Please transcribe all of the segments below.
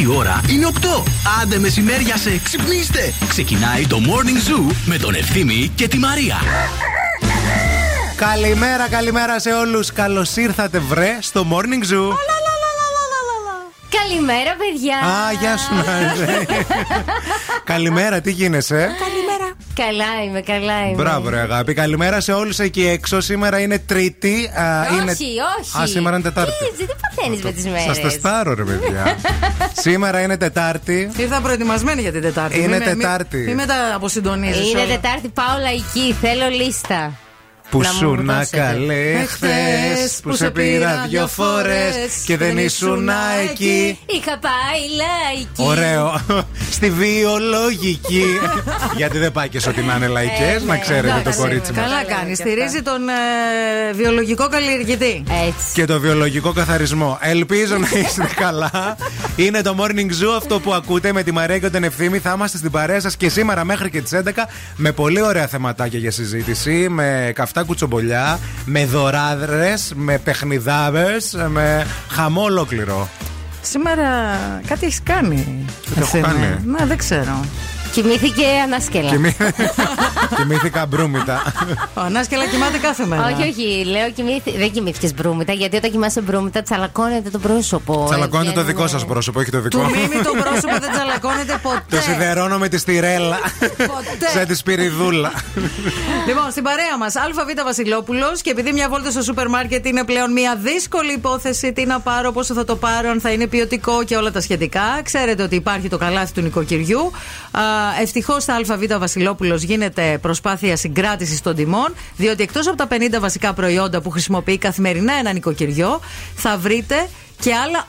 Η ώρα είναι 8. Άντε μεσημέρια σε ξυπνήστε. Ξεκινάει το Morning Zoo με τον Ευθύμη και τη Μαρία. Καλημέρα, καλημέρα σε όλους. Καλώς ήρθατε βρε στο Morning Zoo. Καλημέρα, παιδιά. Α, γεια σου, Νάζε. Καλημέρα, τι γίνεσαι; Καλημέρα. Καλά είμαι, καλά είμαι. Μπράβο, ρε αγάπη. Καλημέρα σε όλους εκεί έξω. Σήμερα είναι Τρίτη. α, Όχι, είναι... όχι. Α, σήμερα είναι Τετάρτη. Τι, τι παθαίνεις με τις μέρες. Σας τεστάρω, ρε παιδιά. σήμερα είναι Τετάρτη. Ήρθα προετοιμασμένη για την Τετάρτη. Είναι Μη με- μη- Τετάρτη. Μη με τα αποσυντονίζει. Είναι Τετάρτη, πάω λαϊκή. Θέλω λίστα. Που Να μου σου να δώσετε. καλέ χθες που σε πήρα δυο φορές και δεν ήσουν εκεί. Είχα πάει λαϊκή. Ωραίο. Στη βιολογική. Γιατί δεν πάει και σε ό,τι να είναι λαϊκές, Ε, να ναι, ξέρετε το εντάξει, κορίτσι μας. Καλά Καλά κάνει. και Στηρίζει τον ε, βιολογικό καλλιεργητή. Έτσι. Και το βιολογικό καθαρισμό. Ελπίζω να είστε καλά. Είναι το morning zoo αυτό που ακούτε με τη Μαρία και τον Ευθύμη. Θα είμαστε στην παρέα σας και σήμερα μέχρι και τις 11 με πολύ ωραία θεματάκια για συζήτηση. Με καυτά κουτσομπολιά, με δωράδρες, με παιχνιδάβε, με χαμό ολόκληρο. Σήμερα κάτι έχεις κάνει. Τι έχω Εσύ, κάνει; ναι. Ναι, δεν ξέρω. Κοιμήθηκε ανάσκελα. Κοιμή- Κοιμήθηκα μπρούμητα. Ο Ανάσκελα κοιμάται κάθε μέρα. Όχι, όχι, λέω κοιμήθη... δεν κοιμήθηκες μπρούμητα, γιατί όταν κοιμάσαι μπρούμητα τσαλακώνεται το πρόσωπο. Τσαλακώνεται το Ε, δικό βγαίνουν- σας πρόσωπο, όχι το Του δικό μου. μήμη το πρόσωπο δεν τσαλακώνεται ποτέ. Το σιδερώνω με τη στηρέλα. Ποτέ. Σε τη σπυριδούλα. Λοιπόν, στην παρέα μας, ΑΒ Βασιλόπουλος και επειδή μια βόλτα στο σούπερ μάρκετ είναι πλέον μια δύσκολη υπόθεση, τι να πάρω, πόσο θα το πάρω, αν θα είναι ποιοτικό και όλα τα σχετικά. Ξέρετε ότι υπάρχει το καλάθι του νοικοκυριού. Ευτυχώς στα ΑΒ Βασιλόπουλος γίνεται προσπάθεια συγκράτησης των τιμών, διότι εκτός από τα 50 βασικά προϊόντα που χρησιμοποιεί καθημερινά ένα νοικοκυριό, θα βρείτε και άλλα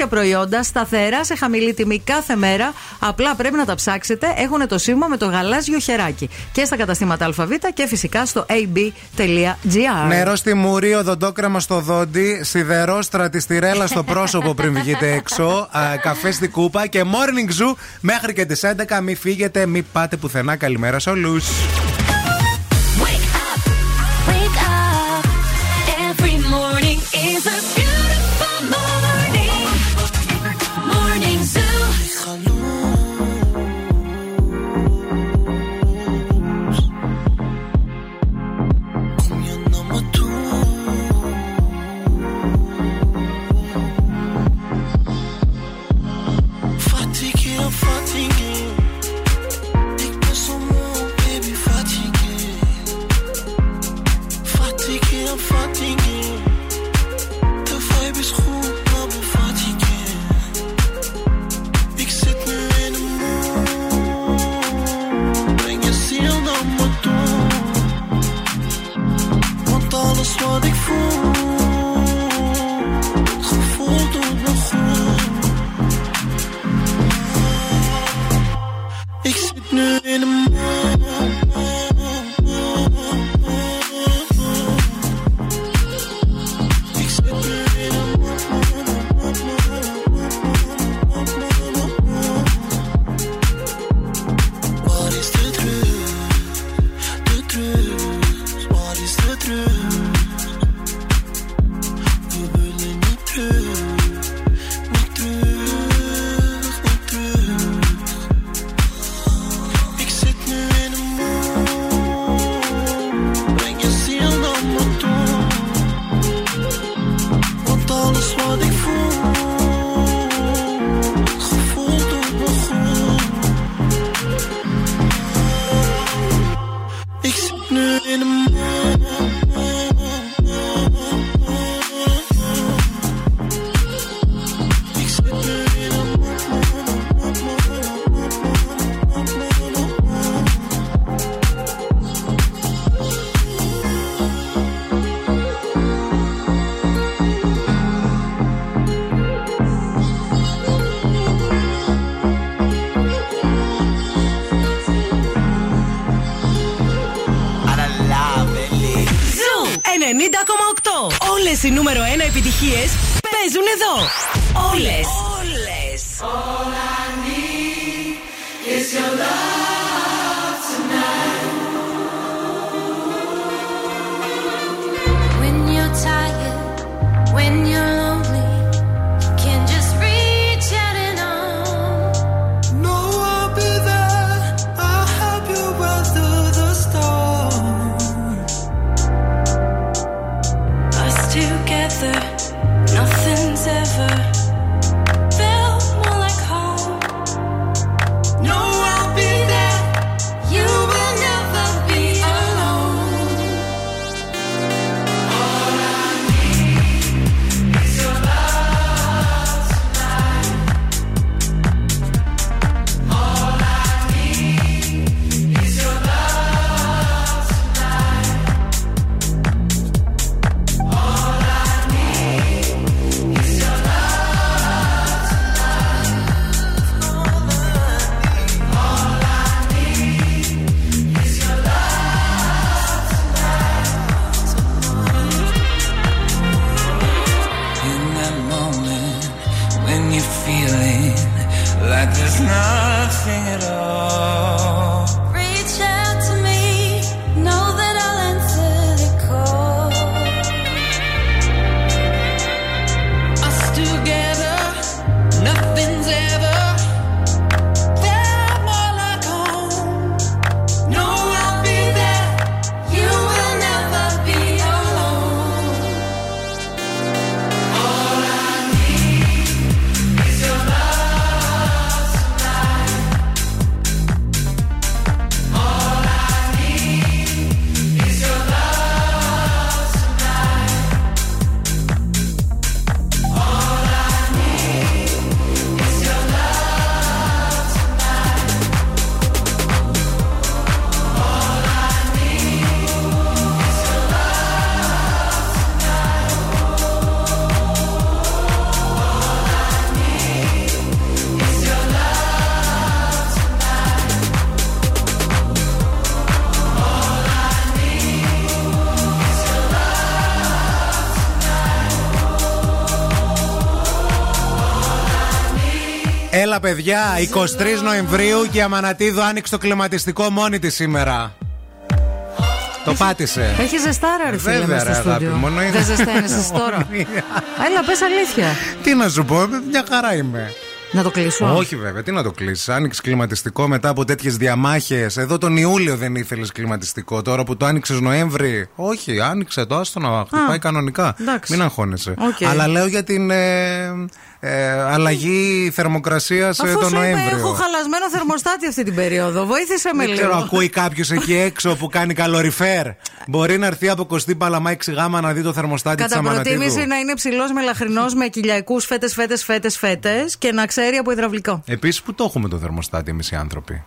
800 προϊόντα σταθερά σε χαμηλή τιμή κάθε μέρα. Απλά πρέπει να τα ψάξετε. Έχουν το σήμα με το γαλάζιο χεράκι. Και στα καταστήματα ΑΒ και φυσικά στο ab.gr. Νερό στη μουρή, οδοντόκρεμα στο δόντι, σιδερό στρατιστηρέλα στο πρόσωπο πριν βγείτε έξω, α, καφέ στη κούπα και morning zoo μέχρι και τις 11. Μην φύγετε, μην πάτε πουθενά. Καλημέρα σε όλους. Wake up, wake up. Every morning is a 90,8. Όλε οι νούμερο 1 επιτυχίες παίζουν εδώ. Όλες. Όλες. Παιδιά, 23 Νοεμβρίου και η Αμανατίδου άνοιξε το κλιματιστικό μόνη της σήμερα. Το πάτησε. Έχει ζεστάρα, ρε φίλε, Βέβαια, μες στο ρε, αγάπη στούντιο. μου, εννοείται. Δεν ζεσταίνεσαι εσύ τώρα. Έλα, πες αλήθεια. Τι να σου πω, μια χαρά είμαι. Να το κλείσω. Όχι βέβαια, τι να το κλείσεις. Άνοιξες κλιματιστικό μετά από τέτοιες διαμάχες. Εδώ τον Ιούλιο δεν ήθελες κλιματιστικό. Τώρα που το άνοιξες Νοέμβρη. Όχι, άνοιξε το, άστο να χτυπάει κανονικά. εντάξει. Μην αγχώνεσαι. Οκ. Αλλά λέω για την ε, ε, αλλαγή θερμοκρασίας Αφού τον σου είπα, Νοέμβριο. έχω χαλασμένο θερμοστάτη αυτή την περίοδο. Βοήθησε με Δεν ξέρω, λίγο. ακούει κάποιος εκεί έξω που κάνει καλοριφέρ. Μπορεί να έρθει από Κωστή Παλαμά 6 γάμα να δει το θερμοστάτη της Κατά Αμανατίδου. προτίμηση να είναι ψηλός μελαχρινός με κοιλιακούς φέτες, φέτες, φέτες, φέτες και να ξέρει από υδραυλικό. Επίσης, που το έχουμε το θερμοστάτι εμείς οι άνθρωποι;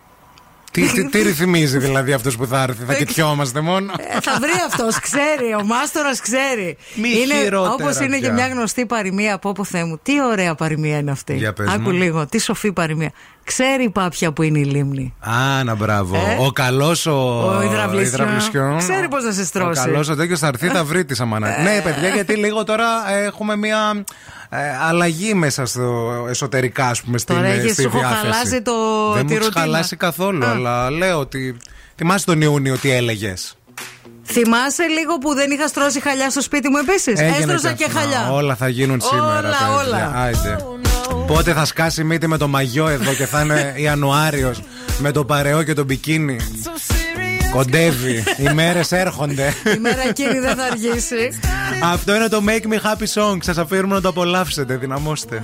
Τι, τι, τι ρυθμίζει δηλαδή αυτός που θα έρθει, θα κοιτιόμαστε μόνο; Ε, θα βρει αυτός, ξέρει. Ο μάστορας ξέρει. Μη είναι χειρότερα όπως είναι και πια. μια γνωστή παροιμία από όπου Θεέ μου. Τι ωραία παροιμία είναι αυτή. Για πες Άκου μου. λίγο, τι σοφή παροιμία. Ξέρει η πάπια που είναι η λίμνη. Α, να μπράβο. Ε; Ο καλός ο, Ο υδραυλισιό. υδραυλισιόν. Ξέρει πώς να σε στρώσει. Ο καλός ο τέτοιος θα έρθει, θα βρει τη αμανάτη. ναι, παιδιά, γιατί λίγο τώρα ε, έχουμε μια ε, αλλαγή μέσα στο εσωτερικά, ας πούμε, στην, Τώρα ε, έχεις- στη σου έχω διάθεση. χαλάσει το- Δεν τη μου έχεις ρουτίνα. χαλάσει καθόλου, Α. αλλά λέω ότι. Θυμάσαι τον Ιούνιο τι έλεγες; Θυμάσαι λίγο που δεν είχα στρώσει χαλιά στο σπίτι μου επίσης; Έστρωσα και, χαλιά. Όλα θα γίνουν σήμερα. Όλα, παιδιά. όλα. Άιντε. Πότε θα σκάσει η μύτη με το μαγιό εδώ και θα είναι Ιανουάριος με το παρεό και το μπικίνι; Κοντεύει. Οι μέρε έρχονται. Η μέρα εκείνη δεν θα αργήσει. Αυτό είναι το Make Me Happy Song. Σα αφήνουμε να το απολαύσετε. Δυναμώστε.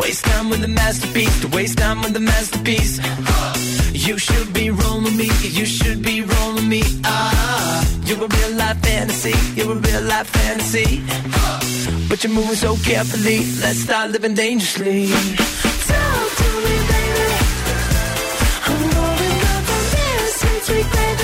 Waste time with the masterpiece, to waste time with the masterpiece. You should be rolling me, you should be rolling me. Ah, you're a real life fantasy, you're a real life fantasy. But you're moving so carefully, let's start living dangerously. Talk to me, regret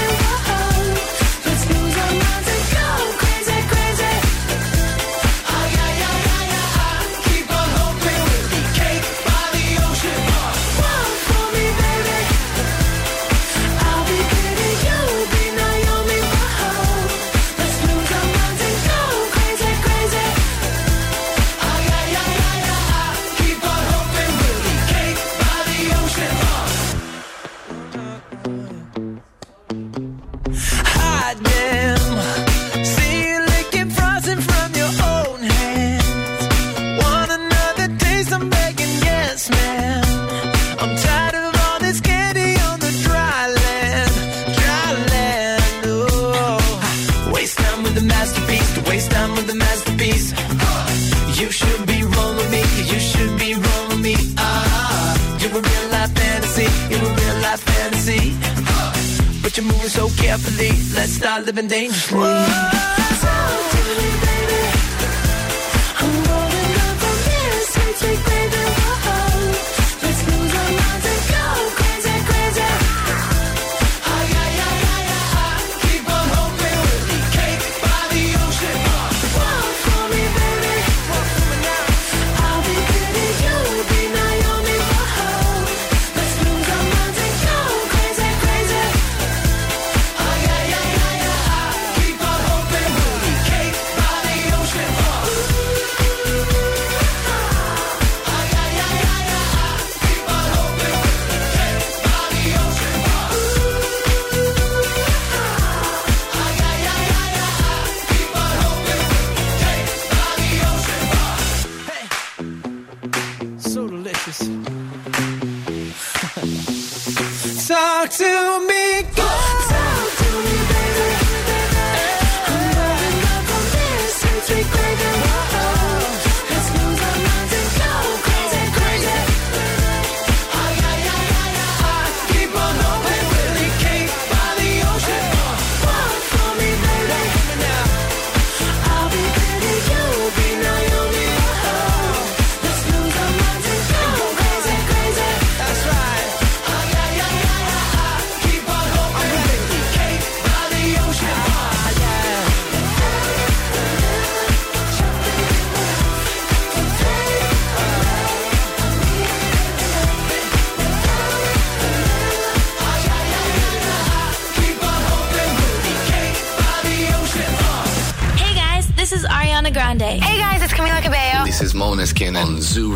living dangerously.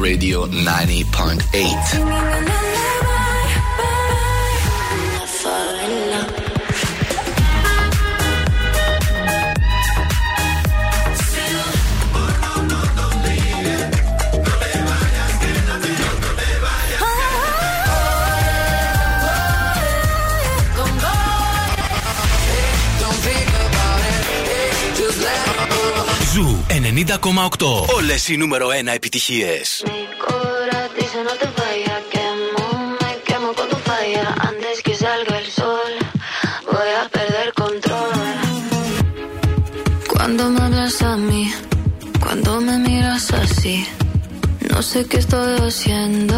Radio a perder control. Cuando me hablas a mí, cuando me miras así, no sé qué estoy haciendo.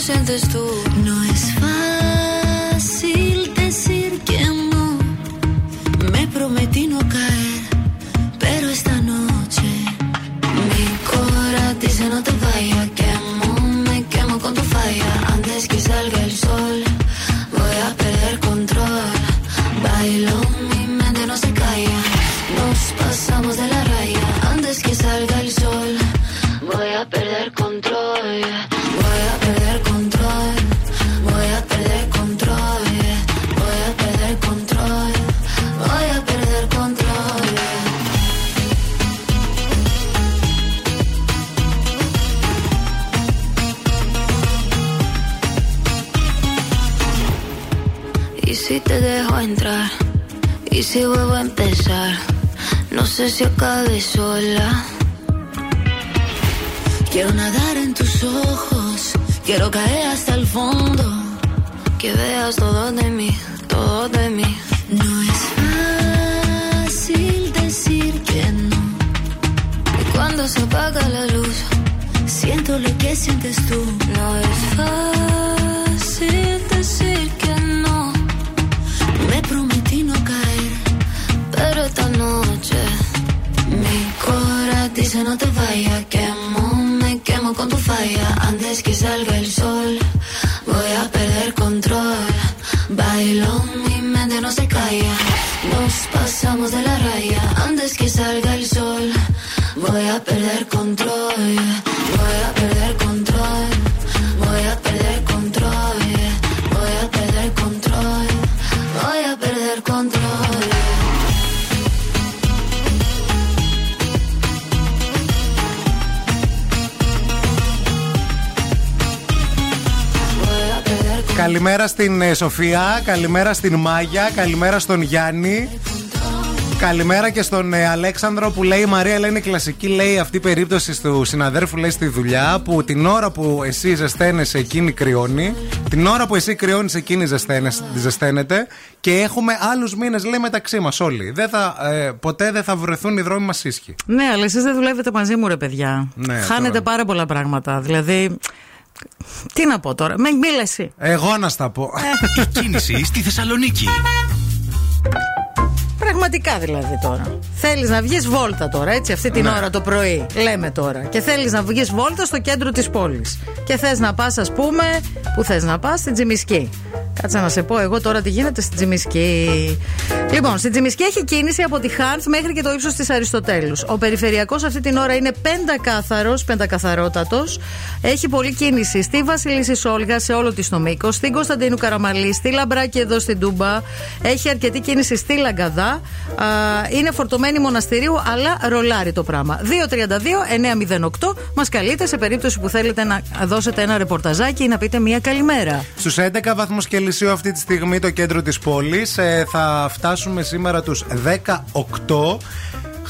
agendas tu. Si acabe sola. Quiero nadar en tus ojos, quiero caer hasta el fondo, que veas todo de mí, todo de mí. No es fácil decir que no. Y cuando se apaga la luz, siento lo que sientes tú. моя στην ε, Σοφία, καλημέρα στην Μάγια, καλημέρα στον Γιάννη. Καλημέρα και στον ε, Αλέξανδρο που λέει η Μαρία λέει είναι κλασική λέει αυτή η περίπτωση του συναδέρφου λέει στη δουλειά που την ώρα που εσύ ζεσταίνεσαι εκείνη κρυώνει την ώρα που εσύ κρυώνεις εκείνη ζεσταίνεσαι- ζεσταίνεται και έχουμε άλλους μήνες λέει μεταξύ μας όλοι δεν θα, ε, ποτέ δεν θα βρεθούν οι δρόμοι μας ίσχυοι Ναι, αλλά εσείς δεν δουλεύετε μαζί μου, ρε παιδιά. Ναι, Χάνετε τώρα. πάρα πολλά πράγματα. Δηλαδή. Τι να πω τώρα. Με μίλα εσύ. Εγώ να στα πω Η κίνηση στη Θεσσαλονίκη. Πραγματικά δηλαδή τώρα. Θέλεις να βγεις βόλτα τώρα, έτσι, αυτή την Ναι. ώρα το πρωί. Λέμε τώρα. Και θέλεις να βγεις βόλτα στο κέντρο της πόλης. Και θες να πας, ας πούμε, που θες να πας, στην Τζιμισκή. Κάτσε να σε πω εγώ τώρα τι γίνεται στην Τζιμισκή. Λοιπόν, στην Τζιμισκή έχει κίνηση από τη Χάνθ μέχρι και το ύψος της Αριστοτέλους. Ο περιφερειακός αυτή την ώρα είναι πεντακάθαρος, πεντακαθαρότατος. Έχει πολλή κίνηση στη Βασιλίση Όλγα σε όλο της το μήκο, στην Κωνσταντίνου Καραμαλή, στη Λαμπράκη εδώ στην Τούμπα. Έχει αρκετή κίνηση στη Λαγκαδά. Α, είναι φορτωμένη μοναστηρίου, αλλά ρολάρι το πράγμα. 232-908 μας καλείτε σε περίπτωση που θέλετε να δώσετε ένα ρεπορταζάκι ή να πείτε μία καλημέρα. Στους 11 βαθμούς Κελσίου αυτή τη στιγμή το κέντρο της πόλης ε, θα φτάσουμε σήμερα τους 18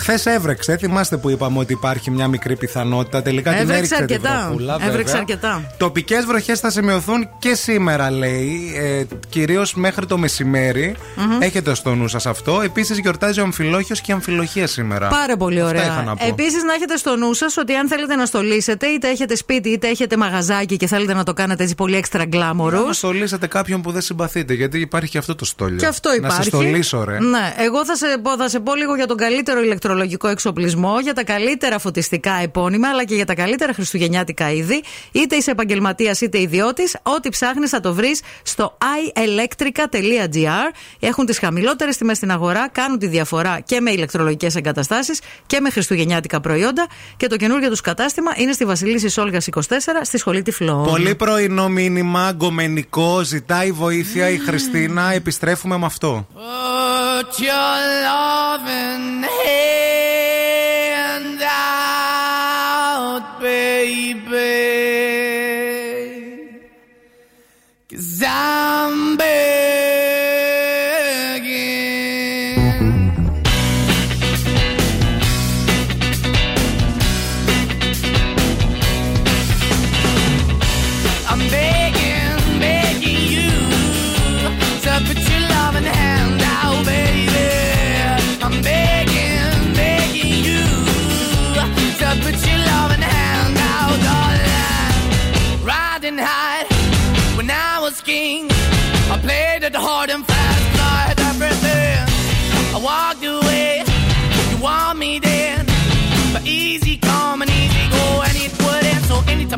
Χθες έβρεξε, θυμάστε που είπαμε ότι υπάρχει μια μικρή πιθανότητα. Τελικά την Έβρεξε έριξε τη αρκετά. βροχούλα, Έβρεξε βέβαια. αρκετά. Τοπικές βροχές θα σημειωθούν και σήμερα, λέει. Ε, Κυρίως μέχρι το μεσημερι Έχετε στο νου σας αυτό. Επίσης γιορτάζει ο Αμφιλόχιος και η Αμφιλοχία σήμερα. Πάρα πολύ Αυτά είχα ωραία. να πω. Επίσης, να έχετε στο νου σας ότι αν θέλετε να στολίσετε, είτε έχετε σπίτι είτε έχετε μαγαζάκι και θέλετε να το κάνετε έτσι πολύ έξτρα γκλάμορου. Να στολίσετε κάποιον που δεν συμπαθείτε, γιατί υπάρχει και αυτό το στόλιο. Και αυτό Να υπάρχει. σε στολίσω, ρε. Ναι, εγώ θα σε, πω, θα σε πω λίγο για τον καλύτερο ηλεκτρονικό ηλεκτρολογικό εξοπλισμό για τα καλύτερα φωτιστικά επώνυμα αλλά και για τα καλύτερα χριστουγεννιάτικα είδη. Είτε είσαι επαγγελματίας είτε ιδιώτης, ό,τι ψάχνεις θα το βρεις στο ielectrica.gr. Έχουν τις χαμηλότερες τιμές στην αγορά, κάνουν τη διαφορά και με ηλεκτρολογικές εγκαταστάσεις και με χριστουγεννιάτικα προϊόντα. Και το καινούργιο τους κατάστημα είναι στη Βασιλίση Όλγα 24 στη σχολή Τυφλών. Πολύ πρωινό μήνυμα, γκομενικό, ζητάει βοήθεια η Χριστίνα. Επιστρέφουμε με αυτό. Put your loving hand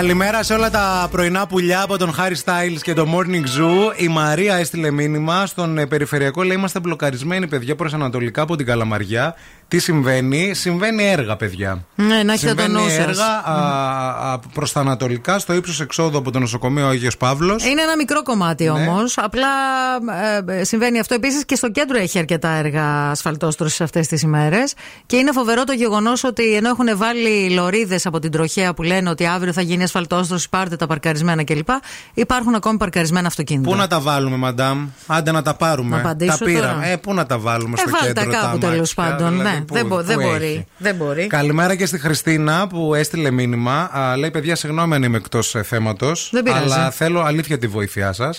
Καλημέρα σε όλα τα πρωινά πουλιά από τον Harry Styles και το Morning Zoo. Η Μαρία έστειλε μήνυμα στον ε, περιφερειακό. Λέει: Είμαστε μπλοκαρισμένοι, παιδιά, προς Ανατολικά από την Καλαμαριά. Τι συμβαίνει, συμβαίνει έργα, παιδιά. Ναι, να έχετε το Συμβαίνει νου σας. έργα προς τα Ανατολικά, στο ύψος εξόδου από το νοσοκομείο Άγιο Παύλος. Είναι ένα μικρό κομμάτι Ναι. όμως. Απλά ε, συμβαίνει αυτό. Επίσης και στο κέντρο έχει αρκετά έργα ασφαλτόστρωσης αυτές τις ημέρες. Και είναι φοβερό το γεγονός ότι ενώ έχουν βάλει λωρίδες από την τροχέα που λένε ότι αύριο θα γίνει ασφαλτόστρωση, πάρτε τα παρκαρισμένα κλπ. Υπάρχουν ακόμη παρκαρισμένα αυτοκίνητα. Πού να τα βάλουμε, μαντάμ; Άντε να τα πάρουμε. Να απαντήσω τα πήραμε. τώρα. Ε, πού να τα βάλουμε Ε, στο βάλτε κέντρο. κάπου τα τέλος αμάξια, πάντων, δηλαδή, ναι. πού- Δεν μπο- πού δεν έχει. μπορεί. Δεν μπορεί. Καλημέρα και στη Χριστίνα που έστειλε μήνυμα. Α, λέει: Παιδιά, συγγνώμη αν είμαι εκτός θέματος. Δεν πειράζει. Αλλά θέλω αλήθεια τη βοήθειά σας.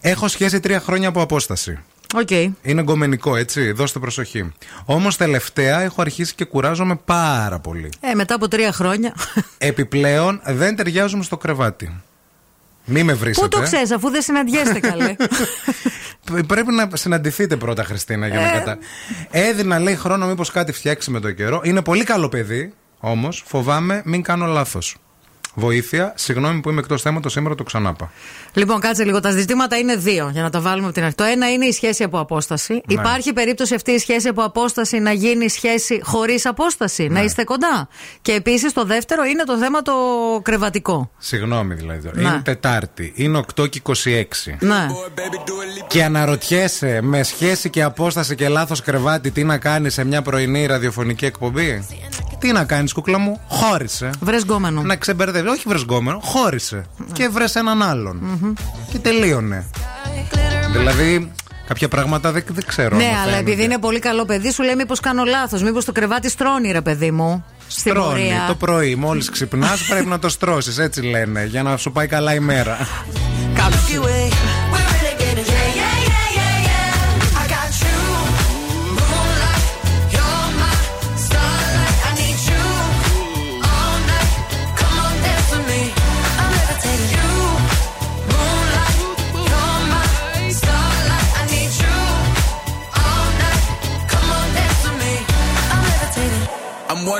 Έχω σχέση τρία χρόνια από απόσταση. Οκ. Είναι γκομενικό, έτσι. Δώστε προσοχή. Όμως τελευταία έχω αρχίσει και κουράζομαι πάρα πολύ. Ε, μετά από τρία χρόνια. Επιπλέον δεν ταιριάζουμε στο κρεβάτι. Μη με βρίσετε. Πού το ξέρεις, αφού δεν συναντιέστε καλέ. Π- Πρέπει να συναντηθείτε πρώτα, Χριστίνα, για να Ε. κατα... Έδινα, λέει, χρόνο μήπως κάτι φτιάξει με το καιρό. Είναι πολύ καλό παιδί, όμως φοβάμαι μην κάνω λάθος. Βοήθεια, συγγνώμη που είμαι εκτός θέματος, σήμερα το ξαναπα. Λοιπόν, κάτσε λίγο. Τα ζητήματα είναι δύο για να τα βάλουμε από την αρχή. Το ένα είναι η σχέση από απόσταση. Ναι. Υπάρχει περίπτωση αυτή η σχέση από απόσταση να γίνει σχέση χωρίς απόσταση, Ναι. να είστε κοντά; Και επίσης το δεύτερο είναι το θέμα το κρεβατικό. Συγγνώμη δηλαδή τώρα. Ναι. Είναι Τετάρτη, είναι 8 και 26. Ναι. Και αναρωτιέσαι με σχέση και απόσταση και λάθος κρεβάτι τι να κάνεις σε μια πρωινή ραδιοφωνική εκπομπή; Τι να κάνεις, κούκλα μου, χώρισε. Βρες γκόμενο. Να ξεμπερδεύεις, όχι βρε γκόμενο, χώρισε. Και βρες έναν άλλον. Και τελείωνε. Δηλαδή, κάποια πράγματα δεν, δεν ξέρω. Ναι, αν αλλά φαίνονται. επειδή είναι πολύ καλό παιδί, σου λέει μήπως κάνω λάθος. Μήπως το κρεβάτι στρώνει, ρε παιδί μου. Στην Στρώνει πορεία. το πρωί, μόλις ξυπνάς, πρέπει να το στρώσεις. Έτσι λένε, για να σου πάει καλά η μέρα. Milky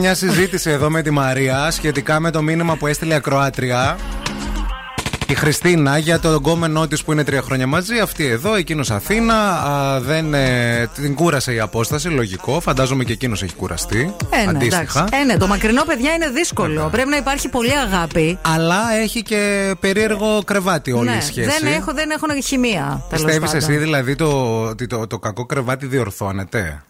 μια συζήτηση εδώ με τη Μαρία σχετικά με το μήνυμα που έστειλε η ακροάτρια. Η Χριστίνα για το γκόμενό της που είναι τρία χρόνια μαζί. Αυτή εδώ, εκείνος Αθήνα. Α, δεν, ε, την κούρασε η απόσταση, λογικό. Φαντάζομαι και εκείνος έχει κουραστεί. Ε, ναι, αντίστοιχα. εντάξει. Ε, ναι, το μακρινό παιδιά είναι δύσκολο. Πρέπει να υπάρχει πολλή αγάπη. Αλλά έχει και περίεργο κρεβάτι όλη ναι, η σχέση. δεν, έχω, δεν έχουν χημεία. τέλος Πιστεύεις πάντων. εσύ δηλαδή το, ότι το, το κακό κρεβάτι διορθώνεται;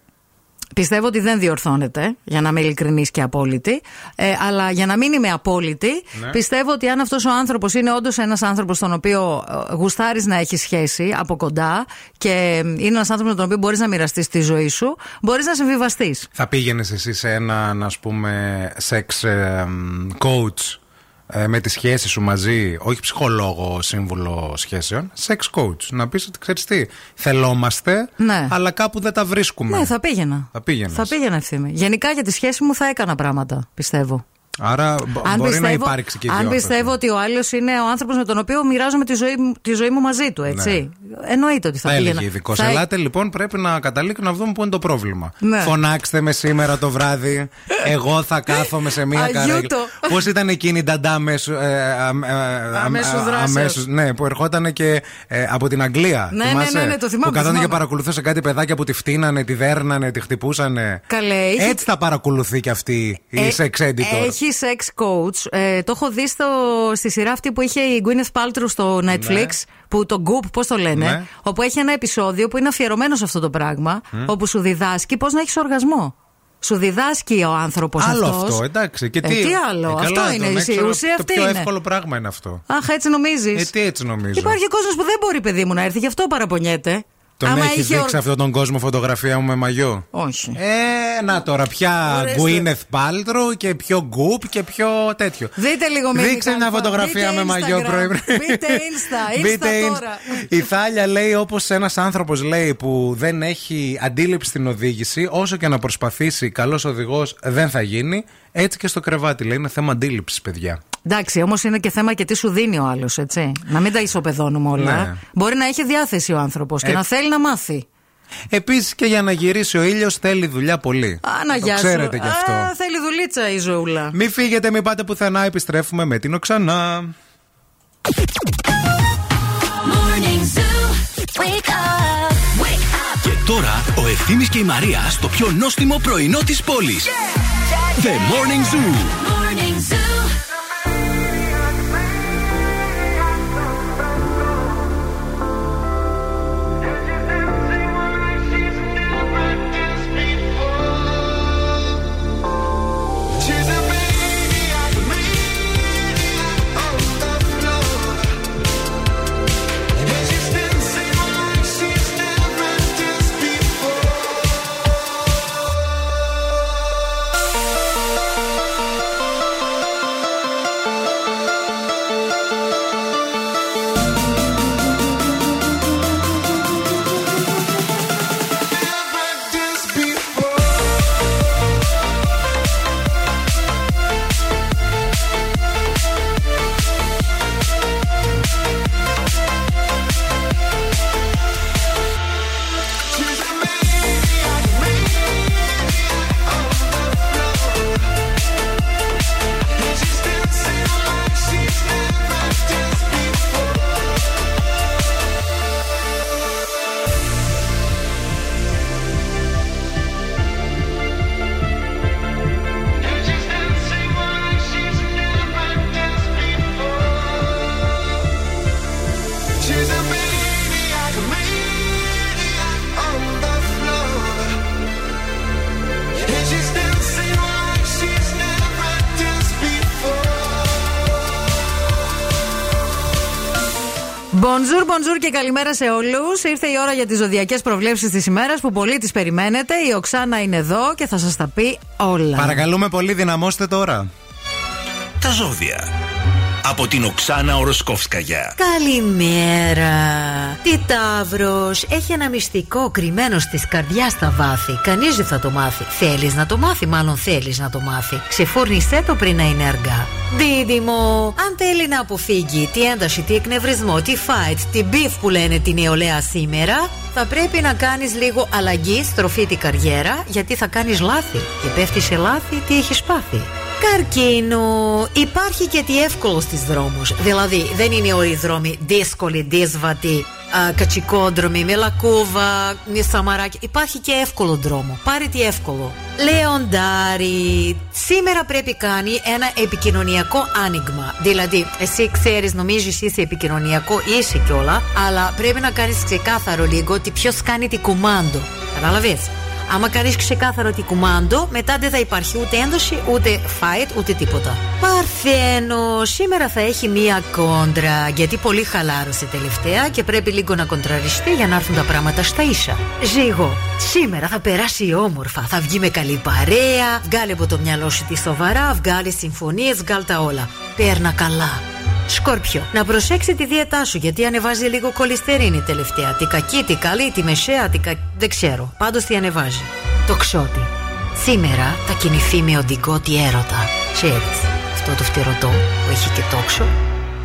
Πιστεύω ότι δεν διορθώνεται, για να είμαι ειλικρινής και απόλυτη. Ε, αλλά για να μην είμαι απόλυτη, Ναι. πιστεύω ότι αν αυτός ο άνθρωπος είναι όντως ένας άνθρωπος τον οποίο ε, γουστάρεις να έχεις σχέση από κοντά και ε, είναι ένας άνθρωπος με τον οποίο μπορείς να μοιραστείς τη ζωή σου, μπορείς να συμβιβαστείς. Θα πήγαινες εσύ σε έναν ας πούμε σεξ ε, coach; ε, με τη σχέση σου μαζί, όχι ψυχολόγο σύμβουλο σχέσεων, sex coach. Να πεις ότι ξέρεις τι, θελόμαστε, Ναι. αλλά κάπου δεν τα βρίσκουμε. Ναι, θα πήγαινα. Θα πήγαινες. Θα πήγαινα ευθύμη. Γενικά για τη σχέση μου θα έκανα πράγματα, πιστεύω. Άρα μπο- μπορεί να υπάρξει και αν διόρθωση. πιστεύω ότι ο άλλος είναι ο άνθρωπος με τον οποίο μοιράζομαι τη ζωή, μου- τη ζωή μου μαζί του, έτσι. Εννοείται ότι θα Θα πήγαινα. έλεγε ειδικός. Θα- Ελάτε λοιπόν, πρέπει να καταλήξουμε να δούμε πού είναι το πρόβλημα. Ναι. Φωνάξτε με σήμερα το βράδυ. Εγώ θα κάθομαι σε μία Αγιούτο. καρέκλα. Πώς ήταν εκείνη η νταντά αμέσου. Ε, α- ε, α- Αμέσου α- δράσεως. αμέσους, ναι, που ερχόταν και ε, από την Αγγλία. Ναι, ναι, θυμάσαι; ναι, ναι, το θυμάμαι, Που καθόταν θυμάμαι. και παρακολουθούσε κάτι παιδάκια που τη φτύνανε, τη δέρνανε, τη χτυπούσανε. Καλέ, είχε- Έτσι θα παρακολουθεί και αυτή η Ε, sex editor. Έχει sex coach. Ε, το έχω δει στο, στη σειρά αυτή που είχε η Gwyneth Paltrow στο Netflix. Που το Goop, πώς το λένε. Ναι. Όπου έχει ένα επεισόδιο που είναι αφιερωμένος σε αυτό το πράγμα. Μμ. Όπου σου διδάσκει πώς να έχεις οργασμό. Σου διδάσκει ο άνθρωπος Άλλο αυτός. αυτό, εντάξει. Και Ε, τι, τι άλλο, Ε, αυτό καλά, είναι, τον η έξω, ουσία Το αυτή πιο είναι. εύκολο πράγμα είναι αυτό. Αχ, έτσι νομίζεις. Ε, τι έτσι νομίζω. Υπάρχει κόσμος που δεν μπορεί, παιδί μου, να έρθει, γι' αυτό παραπονιέται. Τον Άμα έχεις είχε δείξει ορ- αυτόν τον κόσμο φωτογραφία μου με μαγιό; Όχι. Ε, να τώρα, πια Ορίστε. Γκουίνεθ Πάλτρο και πιο γκουπ και πιο τέτοιο. Δείτε λίγο μήνυμα. Δείξε μια φωτογραφία με μαγιό πρωί. Μπείτε Insta, Insta Μπείτε Insta. τώρα. Η Θάλια λέει όπως ένας άνθρωπος λέει που δεν έχει αντίληψη στην οδήγηση, όσο και να προσπαθήσει καλός οδηγός δεν θα γίνει. Έτσι και στο κρεβάτι λέει είναι θέμα αντίληψης, παιδιά. Εντάξει, όμως είναι και θέμα και τι σου δίνει ο άλλος, έτσι. Να μην τα ισοπεδώνουμε όλα. Ναι. Μπορεί να έχει διάθεση ο άνθρωπος και Ε, να θέλει να μάθει. Επίσης και για να γυρίσει ο ήλιος θέλει δουλειά πολύ. Α, να Το γεια σου. ξέρετε κι αυτό. Α, θέλει δουλίτσα η ζωούλα. Μην φύγετε, μην πάτε πουθενά. Επιστρέφουμε με την Οξανά. Morning Zoo. Wake up. Wake up. Και τώρα ο Ευθύμης και η Μαρία στο πιο νόστιμο πρωινό της πόλης. The Morning Zoo. Morning Zoo. Μπονζούρ, μπονζούρ και καλημέρα σε όλους. Ήρθε η ώρα για τις ζωδιακές προβλέψεις της ημέρας που πολύ τις περιμένετε. Η Οξάνα είναι εδώ και θα σας τα πει όλα. Παρακαλούμε πολύ, δυναμώστε τώρα. Τα ζώδια. Από την Οξάνα Οροσκόφσκαγια. Καλημέρα. Τι Ταύρος έχει ένα μυστικό κρυμμένο στις καρδιάς στα βάθη. Κανείς δεν θα το μάθει. Θέλεις να το μάθει, μάλλον θέλεις να το μάθει. Ξεφούρνησέ το πριν να είναι αργά. Δίδυμο, αν θέλει να αποφύγει τι ένταση, τι εκνευρισμό, τι fight, τι beef που λένε την νεολαία σήμερα, θα πρέπει να κάνεις λίγο αλλαγή, στροφή την καριέρα, γιατί θα κάνεις λάθη. Και πέφτει σε λάθη, τι έχεις πάθει. Καρκίνο, υπάρχει και τι εύκολο στις δρόμους. Δηλαδή, δεν είναι όλοι οι δρόμοι δύσκολοι, δύσβατοι, α, κατσικόδρομοι, με λακκούβα, με σαμαράκι. Υπάρχει και εύκολο δρόμο. Πάρε τι εύκολο. Λεοντάρι, σήμερα πρέπει κάνει ένα επικοινωνιακό άνοιγμα. Δηλαδή, εσύ ξέρεις, νομίζεις είσαι επικοινωνιακό, είσαι κιόλα, αλλά πρέπει να κάνεις ξεκάθαρο λίγο τι ποιος κάνει τι κουμάντο. Καταλαβες. Άμα κάνεις ξεκάθαρο τι κουμάντο, μετά δεν θα υπάρχει ούτε ένδοση, ούτε fight, ούτε τίποτα. Παρθένο, σήμερα θα έχει μία κόντρα, γιατί πολύ χαλάρωσε τελευταία και πρέπει λίγο να κοντραριστεί για να έρθουν τα πράγματα στα ίσα. Ζήγο, σήμερα θα περάσει όμορφα, θα βγει με καλή παρέα, βγάλε από το μυαλό σου τη σοβαρά, βγάλε συμφωνίες, βγάλ τα όλα. Πέρνα καλά. Σκόρπιο, να προσέξει τη δίαιτά σου γιατί ανεβάζει λίγο κολυστερίνη τελευταία. Τι κακή, τι καλή, τι μεσαία, τι κα... Δεν ξέρω. Πάντως τι ανεβάζει. Το ξότι. Σήμερα θα κινηθεί με οδικό τι έρωτα. Ξέρεις, αυτό το φτυρωτό που έχει και τόξο.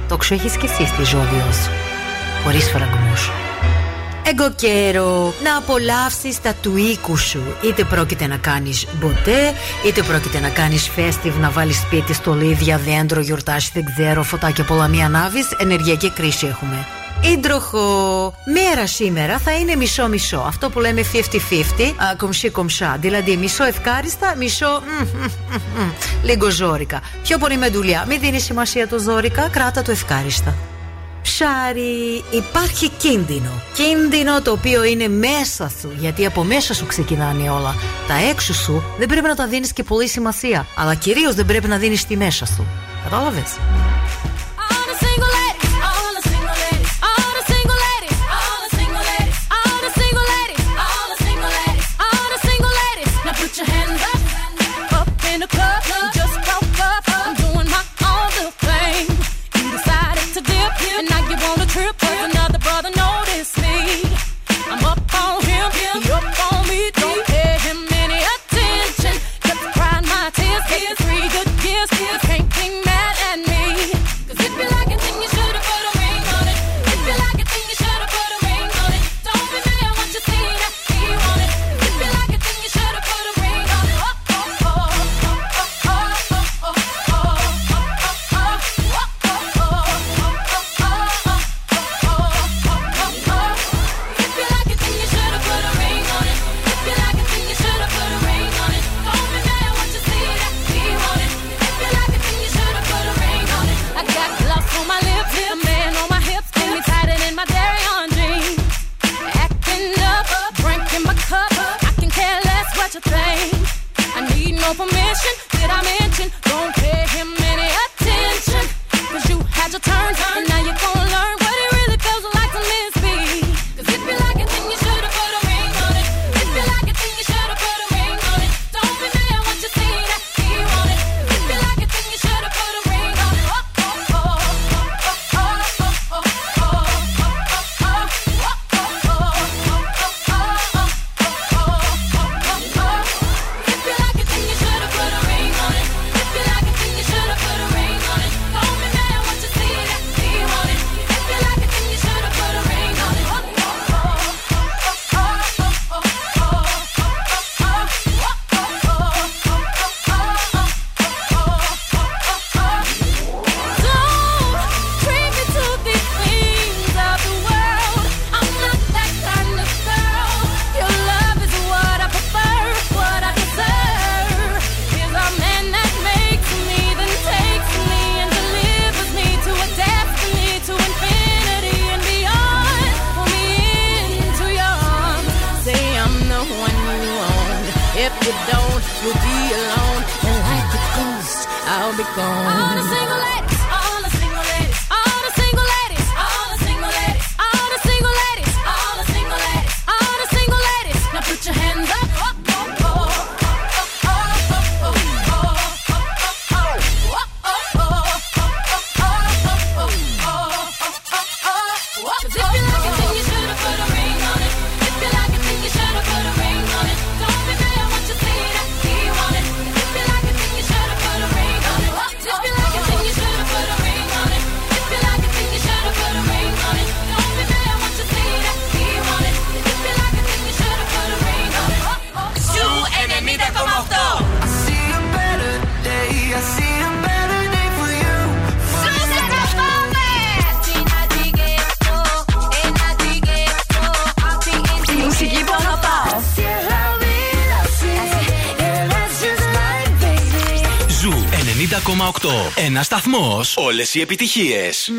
Τόξο έχεις και εσύ στη ζώδιο σου. Χωρίς φραγμού. Εγκοκέρο, να απολαύσεις τα του οίκου σου. Είτε πρόκειται να κάνεις μποτέ, είτε πρόκειται να κάνεις φέστιβ, να βάλεις σπίτι στολίδια, δέντρο, γιορτάσεις, δεν ξέρω, φωτάκια πολλά μία ανάβει. Ενεργειακή κρίση έχουμε. Ήντροχο, μέρα σήμερα θα είναι μισό-μισό. Αυτό που λέμε 50-50, α, κομψή κομψά. Δηλαδή μισό ευχάριστα, μισό μ, μ, μ, μ, λίγο ζώρικα. Πιο πολύ με δουλειά. Μην δίνεις σημασία το ζώρικα, κράτα το ευχάριστα. Ψάρι, υπάρχει κίνδυνο. Κίνδυνο το οποίο είναι μέσα σου, γιατί από μέσα σου ξεκινάνε όλα. Τα έξω σου δεν πρέπει να τα δίνεις και πολύ σημασία, αλλά κυρίως δεν πρέπει να δίνεις τη μέσα σου. Κατάλαβες; Ένας σταθμός. Όλες οι επιτυχίες.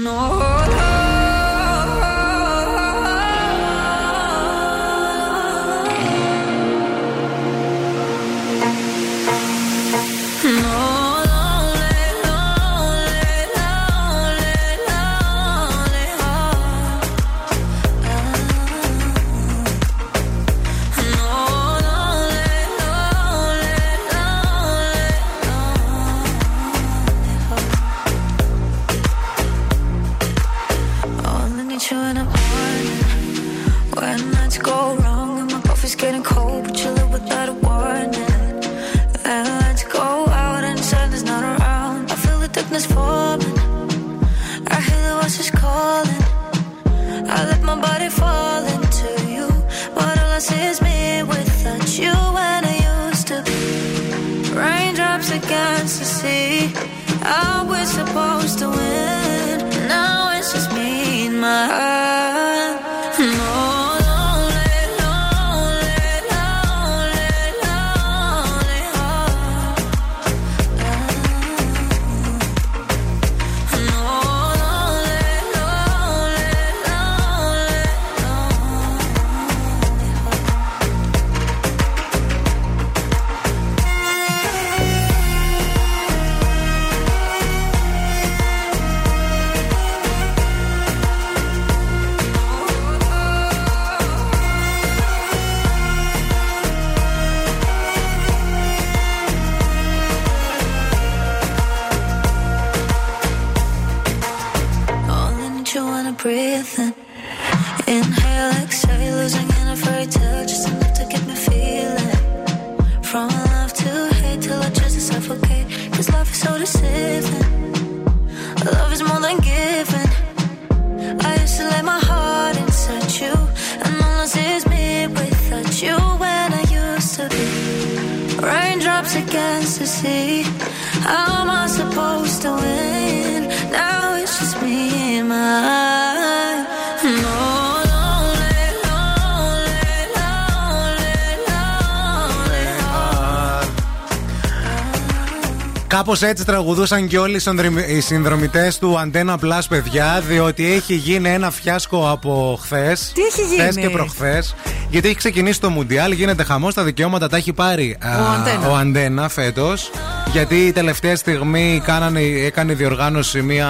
Έτσι τραγουδούσαν και όλοι οι συνδρομητές του Antenna Plus, παιδιά, διότι έχει γίνει ένα φιάσκο από χθες. Τι έχει γίνει; Χθε και προχθές. Γιατί έχει ξεκινήσει το Μουντιάλ, γίνεται χαμός, τα δικαιώματα τα έχει πάρει α, Antenna. ο Αντένα φέτος. Γιατί η τελευταία στιγμή κάνανε, έκανε διοργάνωση μια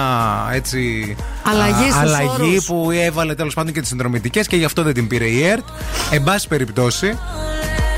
έτσι. Αλλαγή α, στους αλλαγή όρους. που έβαλε τέλος πάντων και τις συνδρομητικές και γι' αυτό δεν την πήρε η ΕΡΤ. Εν πάση περιπτώσει,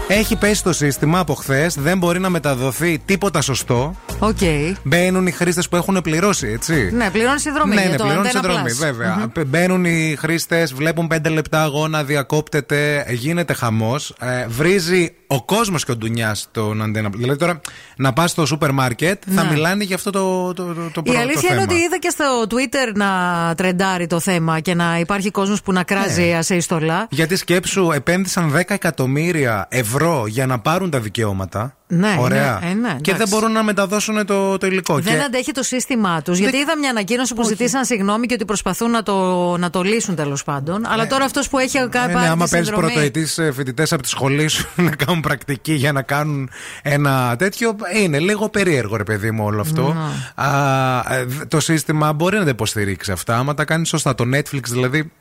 έχει πέσει το σύστημα από χθες, δεν μπορεί να μεταδοθεί τίποτα σωστό. Οκ. Μπαίνουν οι χρήστες που έχουν πληρώσει, έτσι. Ναι, πληρώνει συνδρομή. Ναι, για ναι, το πληρώνει Antenna συνδρομή, Plus. βέβαια. Μμμ. Π- Μπαίνουν οι χρήστες, βλέπουν 5 λεπτά αγώνα, διακόπτεται, γίνεται χαμός. Ε, βρίζει ο κόσμος και ο ντουνιάς τον Antenna. Δηλαδή τώρα να πας στο σούπερ μάρκετ θα Ναι. μιλάνε για αυτό το, το, το, το, Η προ- το αλήθεια είναι θέμα. ότι είδα και στο Twitter να τρεντάρει το θέμα και να υπάρχει κόσμος που να κράζει Ναι. ασύστολα. Γιατί σκέψου, επένδυσαν 10 εκατομμύρια ευρώ για να πάρουν τα δικαιώματα. Ναι, Ωραία. ναι, ε, ναι, και δεν εντάξει. μπορούν να μεταδώσουν το, το υλικό. Δεν και... αντέχει το σύστημά τους. Γιατί είδα μια ανακοίνωση που ζητήσαν συγγνώμη και ότι προσπαθούν να το, να το λύσουν τέλος πάντων. Αλλά τώρα αυτός που έχει Ε, πάρει ναι, άμα τη παίρνει συνδρομή. πρωτοετής φοιτητές από τη σχολή σου να κάνουν πρακτική για να κάνουν ένα τέτοιο, είναι λίγο περίεργο, ρε παιδί μου, όλο αυτό. Ναι. Α, ε, το σύστημα μπορεί να τα υποστηρίξει αυτά. Άμα τα κάνεις σωστά. Το Netflix δηλαδή.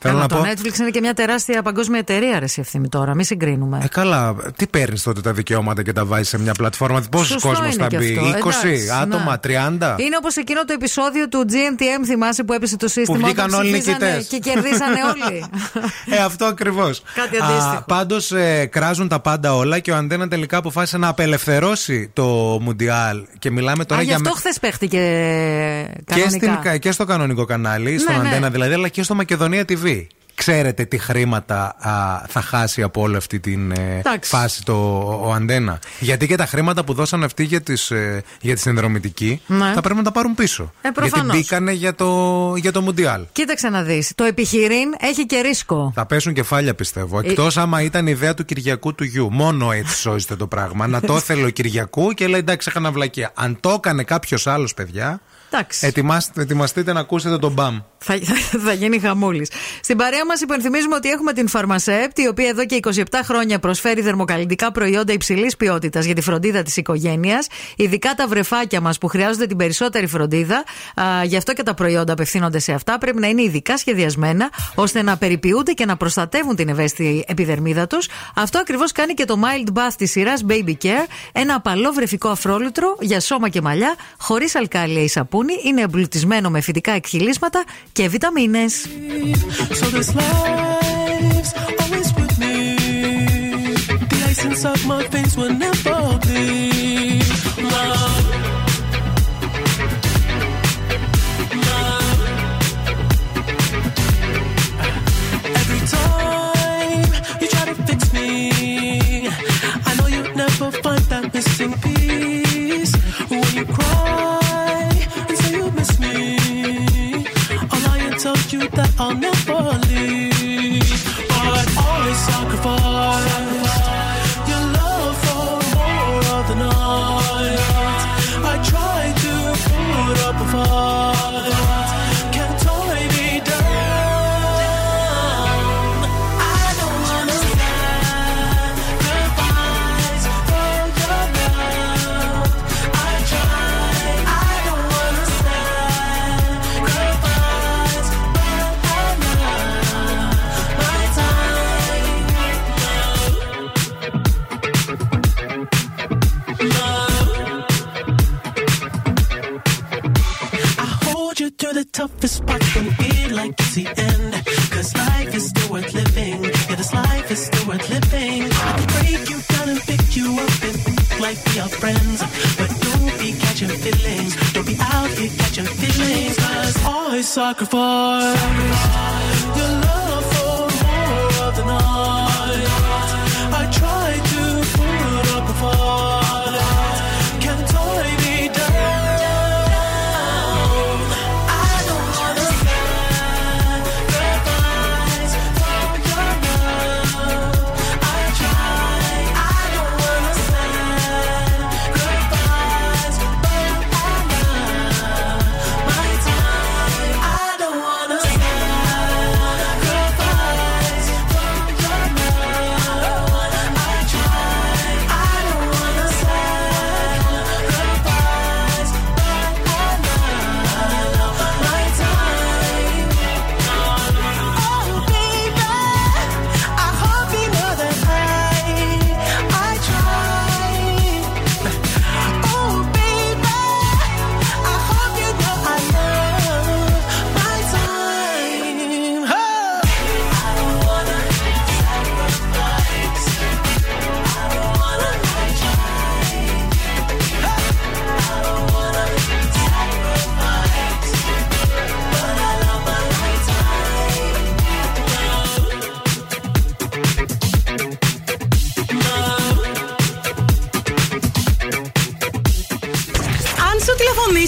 Θέλω Καλά, να το πω. Netflix είναι και μια τεράστια παγκόσμια εταιρεία, ρε η ευθύνη τώρα. Μην συγκρίνουμε. Ε, καλά, τι παίρνεις τότε τα δικαιώματα και τα βάζεις σε μια πλατφόρμα; Πόσο Σωστό κόσμος είναι θα και μπει, αυτό. 20 Εντάξει, άτομα, 30. Είναι όπως εκείνο το επεισόδιο του GNTM, θυμάσαι που έπεσε το σύστημα. βγήκαν όταν όλοι ψηφίζανε νικητές. Και κερδίσανε όλοι. Ε, αυτό ακριβώς. Κάτι αντίστοιχο. Πάντως ε, κράζουν τα πάντα όλα και ο Αντένα τελικά αποφάσισε να απελευθερώσει το Μουντιάλ. Και μιλάμε τώρα Α, γι' για. αυτό με- χθες παίχτηκε και, κανονικά. στην, και στο κανονικό κανάλι, στον Ναι, ναι. Αντένα δηλαδή, αλλά και στο Μακεδονία TV. Ξέρετε τι χρήματα α, θα χάσει από όλη αυτή την ε, Εντάξει. φάση το, ο Αντένα. Γιατί και τα χρήματα που δώσαν αυτοί για, τις, ε, για τη συνδρομητική Ναι. θα πρέπει να τα πάρουν πίσω. Ε, Γιατί προφανώς. μπήκανε για το, για το Μουντιάλ. Κοίταξε να δεις. Το επιχειρήν έχει και ρίσκο. Θα πέσουν κεφάλια πιστεύω. Ε, Εκτός άμα ήταν η ιδέα του Κυριακού του γιου. Μόνο έτσι σώζεται το πράγμα. να το ήθελε ο Κυριακού και λέει εντάξει, έκανα βλακεία. Αν το έκανε κάποιος άλλος, παιδιά, Εντάξει. Ετοιμάστε, ετοιμαστείτε να ακούσετε τον μπαμ. Θα, θα, θα γίνει χαμούλης. Στην παρέα μας υπενθυμίζουμε ότι έχουμε την Φαρμασέπτ, η οποία εδώ και 27 χρόνια προσφέρει θερμοκαλλιντικά προϊόντα υψηλής ποιότητας για τη φροντίδα της οικογένειας. Ειδικά τα βρεφάκια μας που χρειάζονται την περισσότερη φροντίδα. Α, γι' αυτό και τα προϊόντα απευθύνονται σε αυτά. Πρέπει να είναι ειδικά σχεδιασμένα ώστε να περιποιούνται και να προστατεύουν την ευαίσθητη επιδερμίδα τους. Αυτό ακριβώς κάνει και το Mild Bath της σειράς Baby Care. Ένα απαλό βρεφικό αφρόλουτρο για σώμα και μαλλιά, χωρίς αλκάλια ή σαπούνι. Είναι εμπλουτισμένο με φυτικά εκχυλίσματα και βιταμίνες. So Tell you that I'll never leave. But always sacrifice toughest parts you feel like it's the end. Cause life is still worth living. Yeah, this life is still worth living. I can break you down and pick you up and like we are friends. But don't be catching feelings. Don't be out here catching feelings. Cause I sacrifice your love for more of the night. I try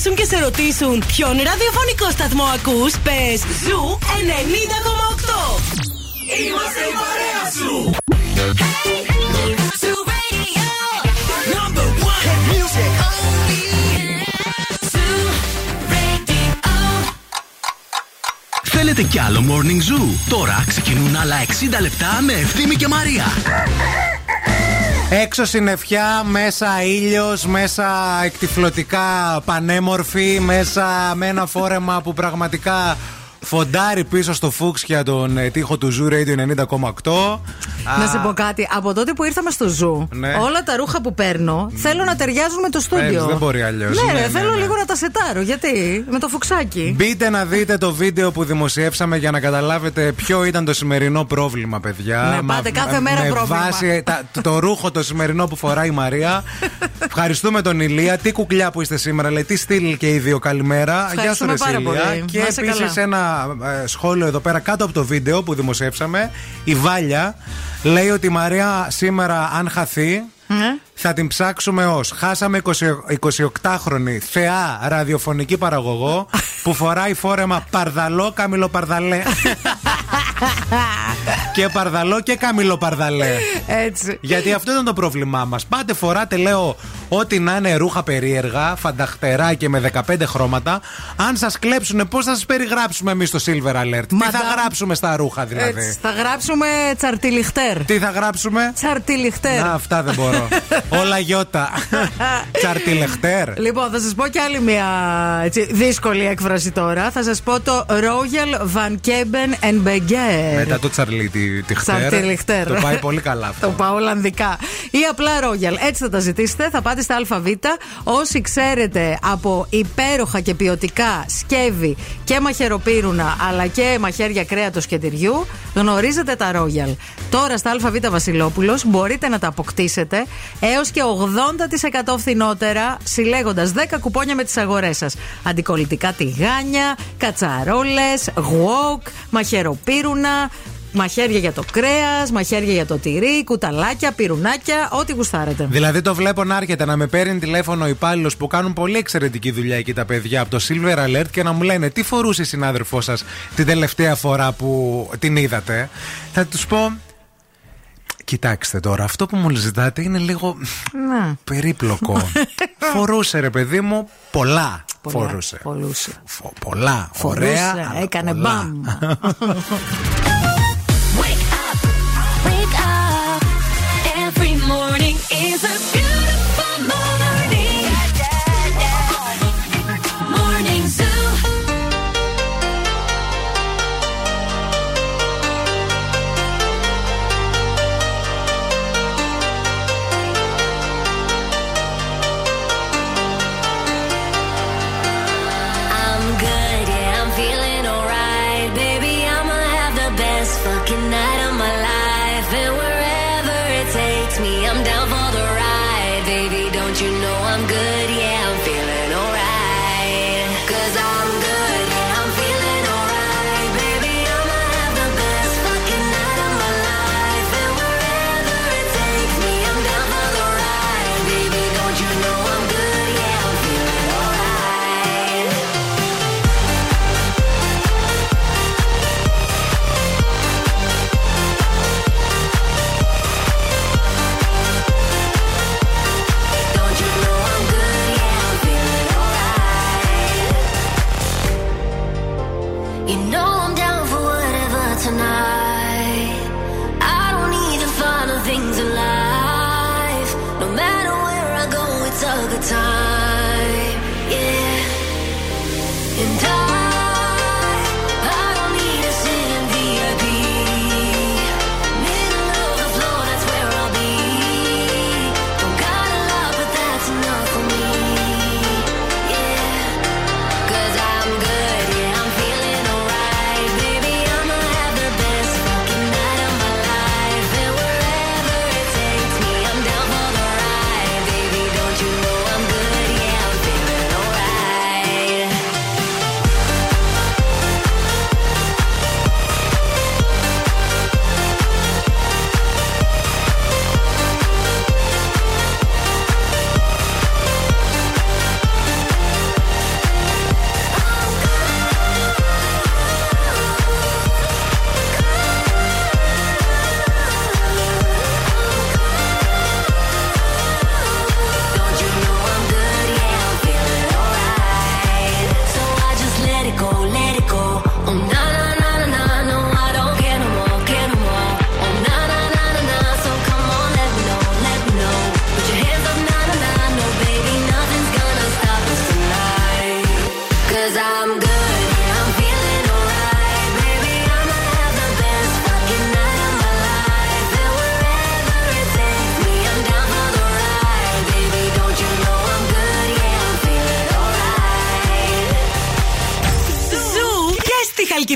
τηλεφωνήσουν και σε ρωτήσουν ποιον ραδιοφωνικό σταθμό ακούς, πες Zoo 90,8. Είμαστε η παρέα σου. Θέλετε κι άλλο Morning Zoo; Τώρα ξεκινούν άλλα 60 λεπτά με Ευθύμη και Μαρία. Έξω συννεφιά, μέσα ήλιος, μέσα εκτιφλωτικά πανέμορφη, μέσα με ένα φόρεμα που πραγματικά φοντάρει πίσω στο φούξια τον ε, τοίχο του Zoo Radio 90,8. Να σε πω κάτι. Από τότε που ήρθαμε στο ζου, Ναι. όλα τα ρούχα που παίρνω θέλω να ταιριάζουν με το στούντιο. Έτσι, δεν μπορεί αλλιώς. Ναι, Ναι, ρε, ναι, θέλω ναι. λίγο να τα σετάρω. Γιατί; Με το φουξάκι. Μπείτε να δείτε το βίντεο που δημοσιεύσαμε για να καταλάβετε ποιο ήταν το σημερινό πρόβλημα, παιδιά. Ναι, πάτε κάθε μέρα με πρόβλημα. βάση τα- το, το ρούχο το σημερινό που φοράει η Μαρία. Ευχαριστούμε τον Ηλία. Τι κουκλιά που είστε σήμερα, λέει. Τι στυλ και οι δύο, καλημέρα. Γεια σου, Ευχαριστούμε ρε πάρα Ηλία. πολύ. Και Να είσαι επίσης καλά. Ένα ε, σχόλιο εδώ πέρα κάτω από το βίντεο που δημοσιεύσαμε. Η Βάλια λέει ότι η Μαρία σήμερα, αν χαθεί, Ναι. Θα την ψάξουμε ως. Χάσαμε 20 28χρονη θεά ραδιοφωνική παραγωγό που φοράει φόρεμα παρδαλό καμιλοπαρδαλέ. και παρδαλό και καμιλοπαρδαλέ. Έτσι. Γιατί αυτό ήταν το πρόβλημά μας. Πάτε φοράτε, λέω, ό,τι να είναι ρούχα περίεργα, φανταχτερά και με 15 χρώματα. Αν σας κλέψουν, πώς θα σας περιγράψουμε εμείς το Silver Alert; Τι θα Madame. γράψουμε στα ρούχα, δηλαδή; Έτσι, θα γράψουμε τσαρτιλιχτέρ. Τι θα γράψουμε; Τσαρτιλιχτέρ. Να, αυτά δεν μπορώ. Όλα γιώτα. Τσαρτιλεχτέρ. Λοιπόν, θα σας πω κι άλλη μια έτσι, δύσκολη έκφραση τώρα. Θα σας πω το Royal Van Keben and Beguer. Μετά το τσαρλί τη, τη χτέρ. Τσαρτιλιχτέρ. Το πάει πολύ καλά αυτό. Το πάω Ολλανδικά. Ή απλά Royal. Έτσι θα τα ζητήσετε. Θα πάτε στα ΑΒ. Όσοι ξέρετε από υπέροχα και ποιοτικά σκεύη και μαχαιροπύρουνα αλλά και μαχαίρια κρέατος και τυριού, γνωρίζετε τα Royal. Τώρα στα ΑΒ Βασιλόπουλος μπορείτε να τα αποκτήσετε έως και 80% φθηνότερα, συλλέγοντας 10 κουπόνια με τις αγορές σας. Αντικολλητικά τηγάνια, κατσαρόλες, γουόκ, μαχαιροπύρουνα, Μαχαίρια για το κρέας, μαχαίρια για το τυρί, κουταλάκια, πυρουνάκια, ό,τι γουστάρετε. Δηλαδή το βλέπω να έρχεται να με παίρνει τηλέφωνο ο υπάλληλος που κάνουν πολύ εξαιρετική δουλειά εκεί τα παιδιά από το Silver Alert και να μου λένε τι φορούσε η συνάδελφό σας την τελευταία φορά που την είδατε; Θα τους πω. Κοιτάξτε τώρα, αυτό που μου ζητάτε είναι λίγο Να. περίπλοκο. φορούσε ρε παιδί μου πολλά. Πολλά, φορούσε. Φορούσε. Φο- πολλά. Φορούσε, Ωραία. αλλά έκανε πολλά. μπαμ.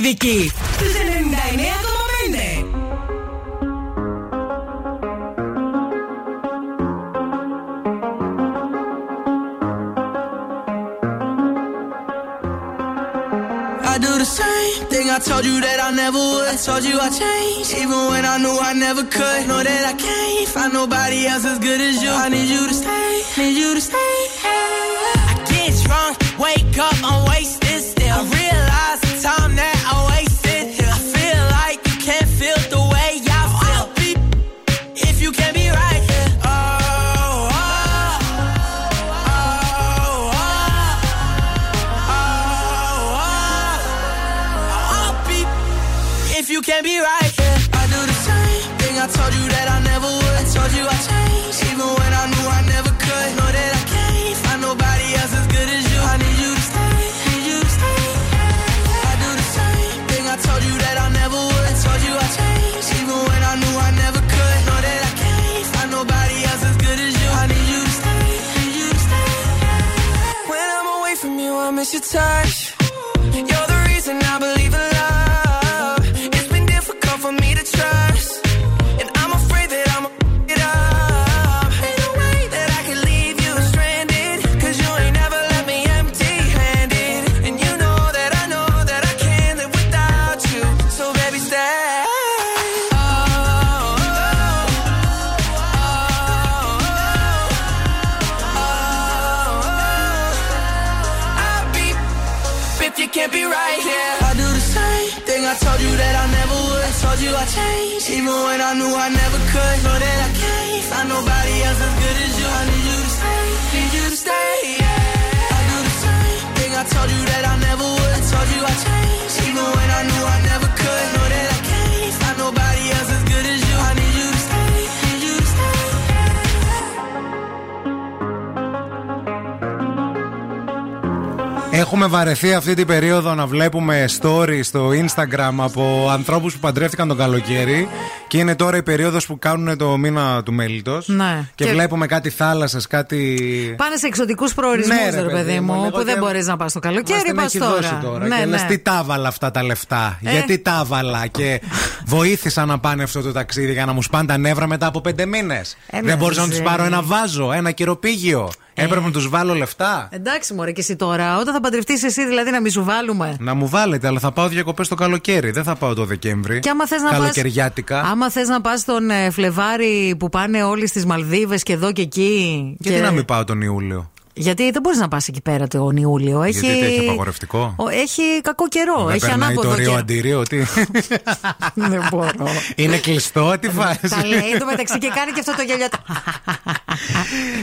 Χαλκιδική. Στου 99,5. I do the same thing I told you that I never would. I told you I changed, even when I knew I never could. Know that I can't find nobody else as good as Έχουμε βαρεθεί αυτή την περίοδο να βλέπουμε story στο Instagram από ανθρώπους που παντρεύτηκαν τον καλοκαίρι και είναι τώρα η περίοδος που κάνουν το μήνα του μέλητος. Ναι. Και, Και- βλέπουμε κάτι θάλασσες, κάτι. Πάνε σε εξωτικούς προορισμούς, Ναι, ρε, ρε, παιδί παιδί μου, μου, λίγο που δεν και- μπορείς να πας στο Μας καλοκαίρι, την πας έχει τώρα. δώσει τώρα. Ναι, και λες ναι. τι τα έβαλα αυτά τα λεφτά. Ε. Γιατί τα έβαλα και βοήθησα να πάνε αυτό το ταξίδι για να μου σπάνε τα νεύρα μετά από πέντε μήνες. Ε, δεν μπορούσα να ναι, τους ναι. πάρω ένα βάζο, ένα κυροπήγιο. Έπρεπε να τους βάλω λεφτά. Εντάξει, Μωρέ, και εσύ τώρα, όταν θα παντρευτείς εσύ, δηλαδή να μη σου βάλουμε. Να μου βάλετε, αλλά θα πάω διακοπές το καλοκαίρι. Δεν θα πάω το Δεκέμβρη. Και άμα θες να πας- Καλοκαιριάτικα. Άμα θες να πας τον ε, Φλεβάρι που πάνε όλοι στις Μαλδίβες και εδώ και εκεί. Γιατί και- να μην πάω τον Ιούλιο; Γιατί δεν μπορείς να πας εκεί πέρα τον Ιούλιο. Έχει... Γιατί τι, έχει απαγορευτικό; Ο- Έχει κακό καιρό. Δεν έχει περνάει ανάποδο το ρίο καιρό. αντίριο, τι; Δεν μπορώ. Είναι κλειστό, τι φάση. Τα λέει το μεταξύ και κάνει και αυτό το γέλιο.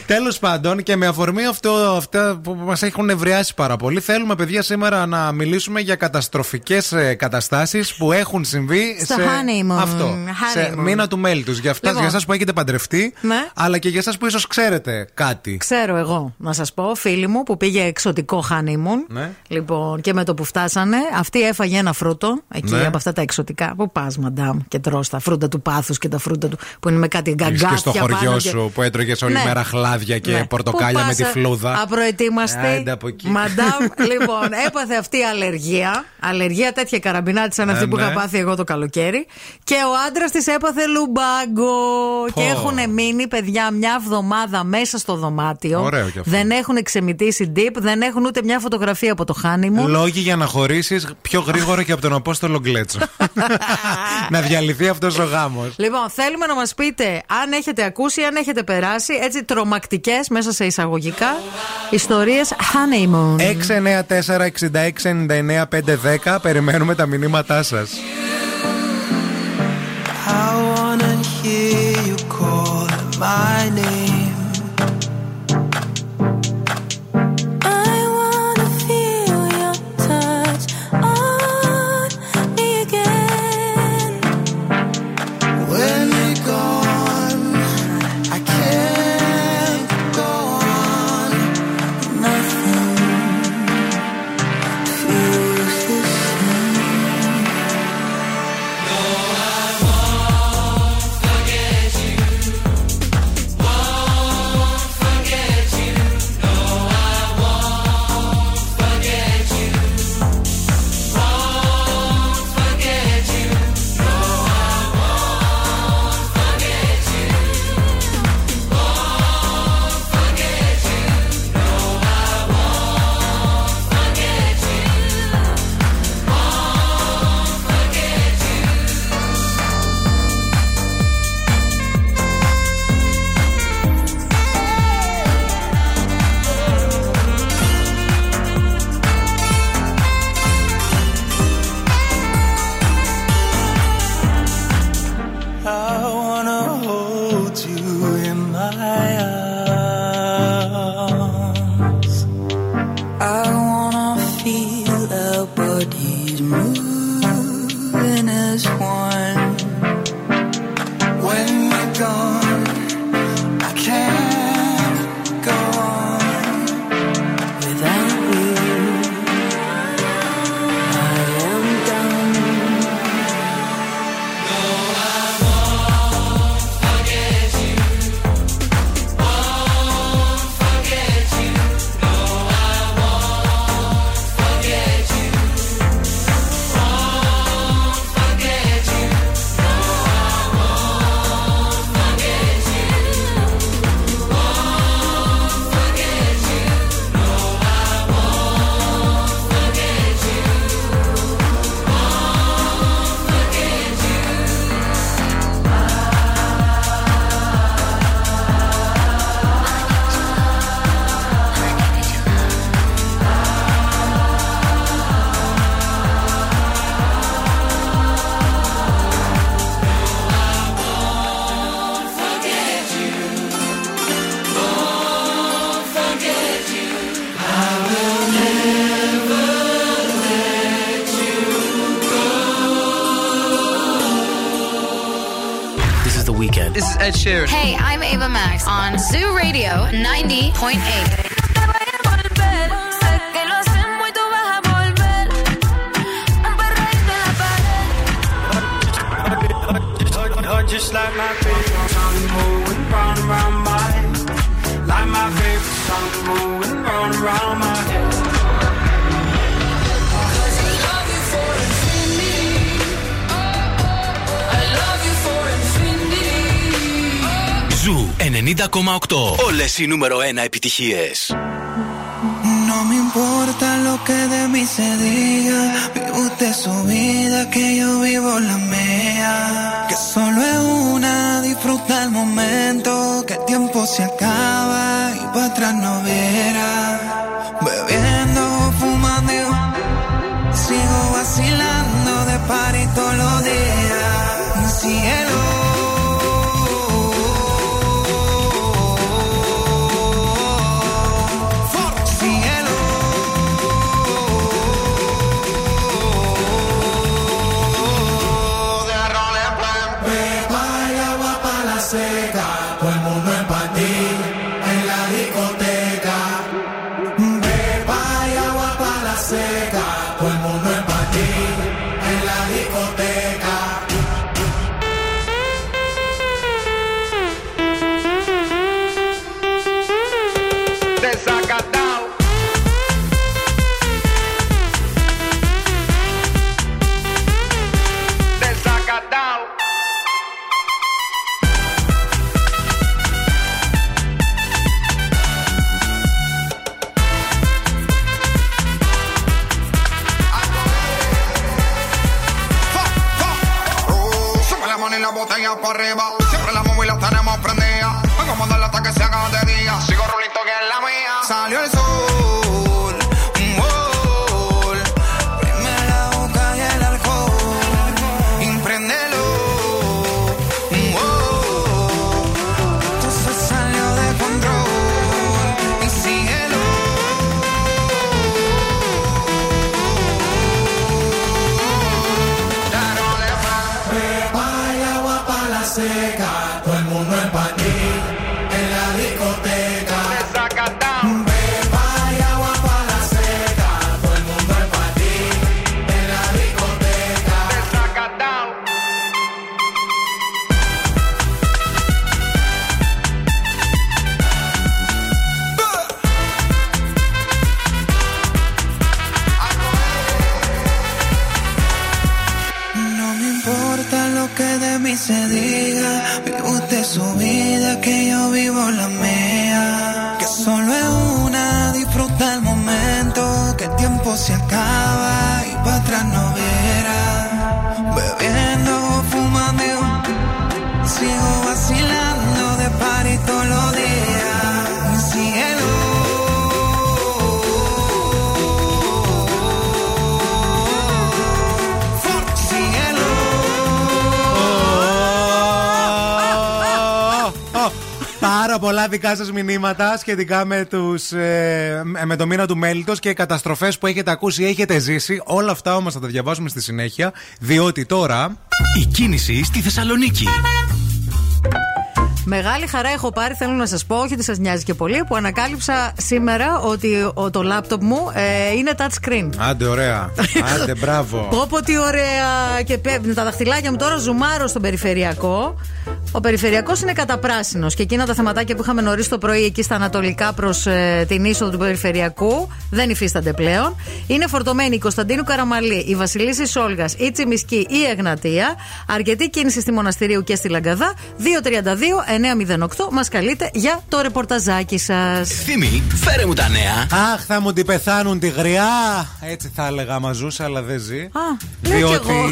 Τέλος πάντων, και με αφορμή αυτό, αυτά που μας έχουν ευριάσει πάρα πολύ, θέλουμε, παιδιά, σήμερα να μιλήσουμε για καταστροφικές καταστάσεις που έχουν συμβεί Στο σε honeymoon. αυτό. Σε Honeymoon. μήνα του μέλη τους. Για, αυτά- Λοιπόν. για εσάς που έχετε παντρευτεί, Ναι. αλλά και για εσάς που ίσως ξέρετε κάτι. Ξέρω εγώ να σας πω, φίλη μου που πήγε εξωτικό honeymoon. Ναι. Λοιπόν, και με το που φτάσανε, αυτή έφαγε ένα φρούτο εκεί Ναι. από αυτά τα εξωτικά. Πού πας, μαντάμ, και τρώ τα φρούτα του πάθους και τα φρούτα του που είναι με κάτι Είσαι γκαγκάθια και στο χωριό πάνω και- σου που έτρωγες όλη Ναι. μέρα χλάδια και Ναι. πορτοκάλια Πού με τη πας, φλούδα. Απροετοίμαστη. Άντε από εκεί. Μαντάμ, λοιπόν, έπαθε αυτή αλλεργία. Αλλεργία τέτοια καραμπινάτη σαν αυτή Ε, που ναι. είχα πάθει εγώ το καλοκαίρι. Και ο άντρας της έπαθε λουμπάγκο. Και έχουν μείνει, παιδιά, μια εβδομάδα μέσα στο δωμάτιο. Ωραίο κι αυτό. Δεν έχουν ξεμητήσει deep, δεν έχουν ούτε μια φωτογραφία από το honeymoon. Λόγοι για να χωρίσεις πιο γρήγορα και από τον Απόστολο Γκλέτσο. να διαλυθεί αυτός ο γάμος. Λοιπόν, θέλουμε να μας πείτε αν έχετε ακούσει, αν έχετε περάσει έτσι τρομακτικές μέσα σε εισαγωγικά ιστορίες honeymoon. 694-6699-510. Περιμένουμε τα μηνύματά σας. I wanna hear you call my name. Ed Sheeran. Hey, I'm Ava Max on Zoo Radio 90.8. 90,8. Όλε οι νούμερο 1 επιτυχίε. No me importa lo que de mí se diga. Vive usted su vida, que yo vivo la mía. Que solo es una, disfruta el momento. Que el tiempo se acaba y para atrás no verá. Δικά σας μηνύματα σχετικά με, τους, ε, με το μήνα του μέλητο και καταστροφές που έχετε ακούσει ή έχετε ζήσει. Όλα αυτά όμως θα τα διαβάσουμε στη συνέχεια, διότι τώρα. Η κίνηση στη Θεσσαλονίκη. Μεγάλη χαρά έχω πάρει, θέλω να σας πω, όχι ότι σας νοιάζει και πολύ, που ανακάλυψα σήμερα ότι ο- το λάπτοπ μου ε, είναι touch screen. Άντε, ωραία. Άντε, μπράβο. Πω πω τι ωραία και πέφτουν τα δαχτυλάκια μου τώρα ζουμάρω στον περιφερειακό. Ο περιφερειακός είναι καταπράσινος και εκείνα τα θεματάκια που είχαμε νωρίς το πρωί εκεί στα ανατολικά προς την είσοδο του περιφερειακού δεν υφίστανται πλέον. Είναι φορτωμένη η Κωνσταντίνου Καραμαλή, η Βασιλίση Σόλγας, η Τσιμισκή, η Εγνατία. Αρκετή κίνηση στη Μοναστηρίου και στη Λαγκαδά. 232-908 μας καλείτε για το ρεπορταζάκι σας. Θύμη, φέρε μου τα νέα. Αχ, θα μου την πεθάνουν τη γριά. Έτσι θα έλεγα άμα ζούσε, αλλά δεν ζει. Α, λέω κι εγώ.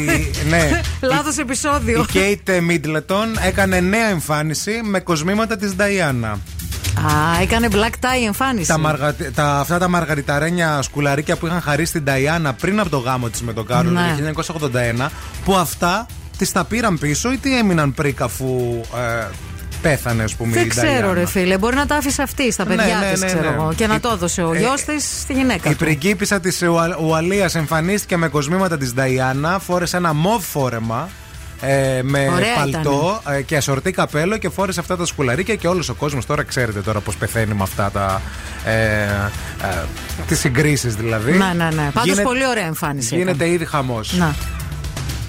ναι. Λάθος επεισόδιο. Η Κέιτ Μίτλετον έκανε νέα εμφάνιση με κοσμήματα της Νταϊάννα. Α, έκανε black tie εμφάνιση. Τα μαργα... τα... Αυτά τα μαργαριταρένια σκουλαρίκια που είχαν χαρίσει την Νταϊάννα πριν από το γάμο της με τον Κάρολο Ναι. το 1981, που αυτά τις τα πήραν πίσω ή τι έμειναν πρίκα αφού ε, πέθανε, ας πούμε, Δεν η ξέρω, Νταϊάννα. ρε φίλε. Μπορεί να τα άφησε αυτή στα παιδιά ναι, της, ναι, ξέρω ναι. εγώ. Και να Η- το έδωσε ο ε, γιος της στη γυναίκα Η του. πριγκίπισσα της Ουαλίας εμφανίστηκε με κοσμήματα της Νταϊάννα, φόρεσε ένα μοβ φόρεμα ε, με Ωραία παλτό ε, και ασορτή καπέλο και φόρεσε αυτά τα σκουλαρίκια και όλος ο κόσμος τώρα ξέρετε τώρα πώς πεθαίνει με αυτά τα. Ε, ε, τις συγκρίσεις δηλαδή. Να, ναι, ναι. Πάντως Γίνεται- πολύ ωραία εμφάνιση. Γίνεται ήδη χαμός.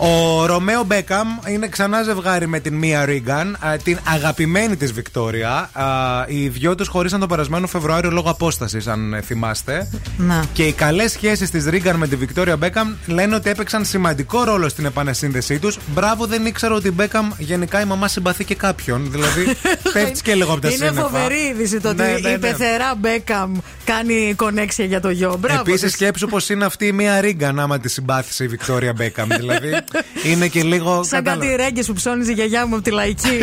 Να. Ο Ρωμαίο Μπέκαμ είναι ξανά ζευγάρι με την Μία Ρίγκαν, α, την αγαπημένη της Βικτόρια. Α, Οι δυο τους χωρίσαν τον περασμένο Φεβρουάριο λόγω απόστασης, αν ε, θυμάστε. Να. Και οι καλές σχέσεις της Ρίγκαν με τη Βικτόρια Μπέκαμ λένε ότι έπαιξαν σημαντικό ρόλο στην επανασύνδεσή τους. Μπράβο, δεν ήξερα ότι η Μπέκαμ γενικά η μαμά συμπαθεί και κάποιον. Δηλαδή, πέφτει και λίγο από τα Είναι σύννεφα. φοβερή είδηση το ότι Ναι, ναι, η ναι. πεθερά Μπέκαμ κάνει κονέξια για το γιο. Μπράβο. Επίσης, της. σκέψου πως είναι αυτή η μία Ρίγκαν άμα τη συμπάθησε η Βικτόρια Μπέκαμ. δηλαδή, είναι και λίγο. Σαν κατάλαβα. κάτι ρέγγες που ψώνιζε η γιαγιά μου από τη λαϊκή.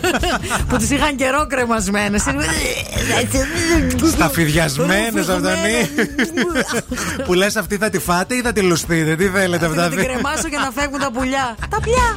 που τι είχαν καιρό κρεμασμένες. Σταφυδιασμένε αυτονί. που λες αυτή θα τη φάτε ή θα τη λουστείτε; Τι θέλετε Να αυτά. την κρεμάσω και να φεύγουν τα πουλιά. Τα πουλιά!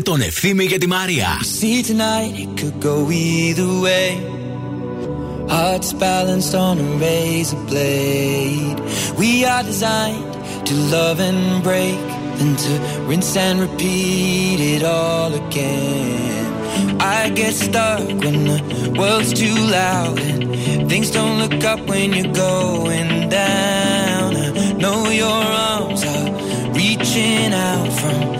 με τον Ευθύμη και τη Μαρία. See tonight, it could go either way. Hearts balanced on a razor blade. We are designed to love and break, then to rinse and repeat it all again. I get stuck when the world's too loud and things don't look up when you're going down. I know your arms are reaching out from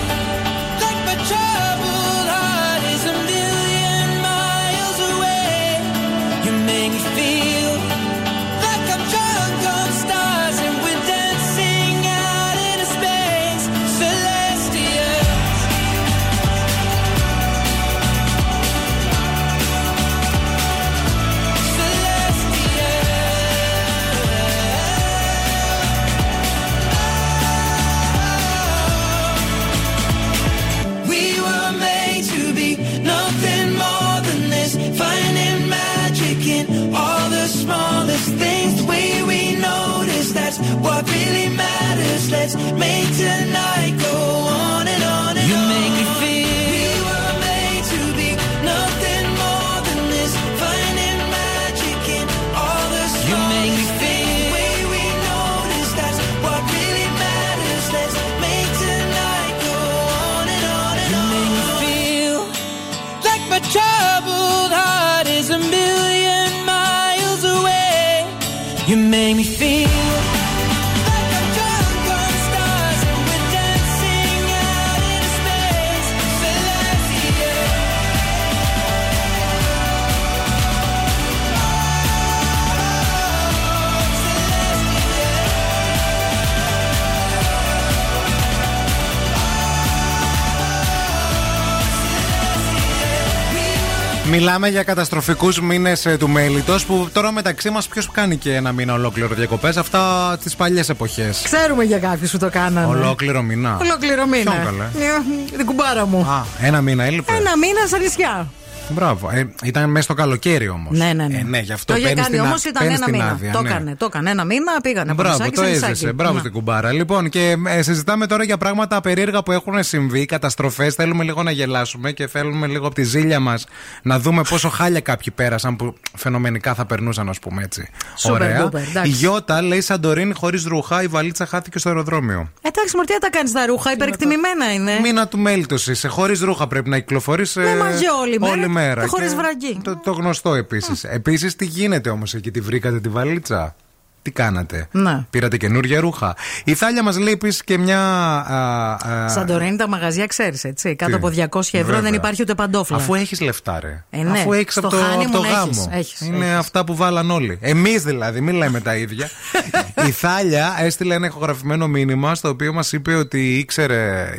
Μιλάμε για καταστροφικούς μήνες του μέλητος που τώρα μεταξύ μας ποιος κάνει και ένα μήνα ολόκληρο διακοπές; Αυτά τις παλιές εποχές. Ξέρουμε για κάποιους που το κάνανε. Ολόκληρο μήνα. Ολόκληρο μήνα. Ποιον καλέ; Ε, Την κουμπάρα μου. Α, ένα μήνα έλειπε. Ένα μήνα στα νησιά. Μπράβο. Ε, ήταν μέσα στο καλοκαίρι όμως. Ναι, ναι, ναι. Ε, ναι, γι' αυτό το είχε παίρνεις κάνει την α- όμω ήταν παίρνεις ένα την μήνα. άδεια, το ναι. έκανε, το έκανε ένα μήνα, πήγανε από Μπράβο, νησάκι το σε νησάκι. έζησε. Μπράβο Ναι. στην κουμπάρα. Λοιπόν, και ε, συζητάμε τώρα για πράγματα περίεργα που έχουν συμβεί, καταστροφές. Θέλουμε λίγο να γελάσουμε και θέλουμε λίγο από τη ζήλια μας να δούμε πόσο χάλια κάποιοι πέρασαν που φαινομενικά θα περνούσαν, ας πούμε έτσι. Super Ωραία. duper, εντάξει. Η Γιώτα λέει Σαντορίνη χωρίς ρούχα, η βαλίτσα χάθηκε στο αεροδρόμιο. Εντάξει, Μορτία τα κάνεις τα ρούχα, υπερεκτιμημένα είναι. Μήνα του μέλητος είσαι. Χωρίς ρούχα πρέπει να κυκλοφορείς. Με μαγιό όλη μέρα. Και χωρίς Και βραγγί. Το, το γνωστό επίσης. Επίσης, τι γίνεται όμως εκεί, τη βρήκατε τη βαλίτσα; Τι κάνατε; Ναι. Πήρατε καινούργια ρούχα; Η Θάλια μας λέει επίσης και μια. α, α, Σαντορίνη τα μαγαζιά ξέρεις, έτσι. Κάτω Τι; από 200 ευρώ Βέβαια. δεν υπάρχει ούτε παντόφλα. Αφού έχεις λεφτά, ρε. Ε, ναι. Αφού έχεις Στο από το, από honeymoon το έχεις, γάμο. έχεις, Είναι έχεις. αυτά που βάλαν όλοι. Εμείς δηλαδή, μην λέμε τα ίδια. Η Θάλια έστειλε ένα ηχογραφημένο μήνυμα στο οποίο μας είπε ότι ήξερε.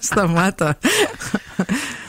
Σταμάτα.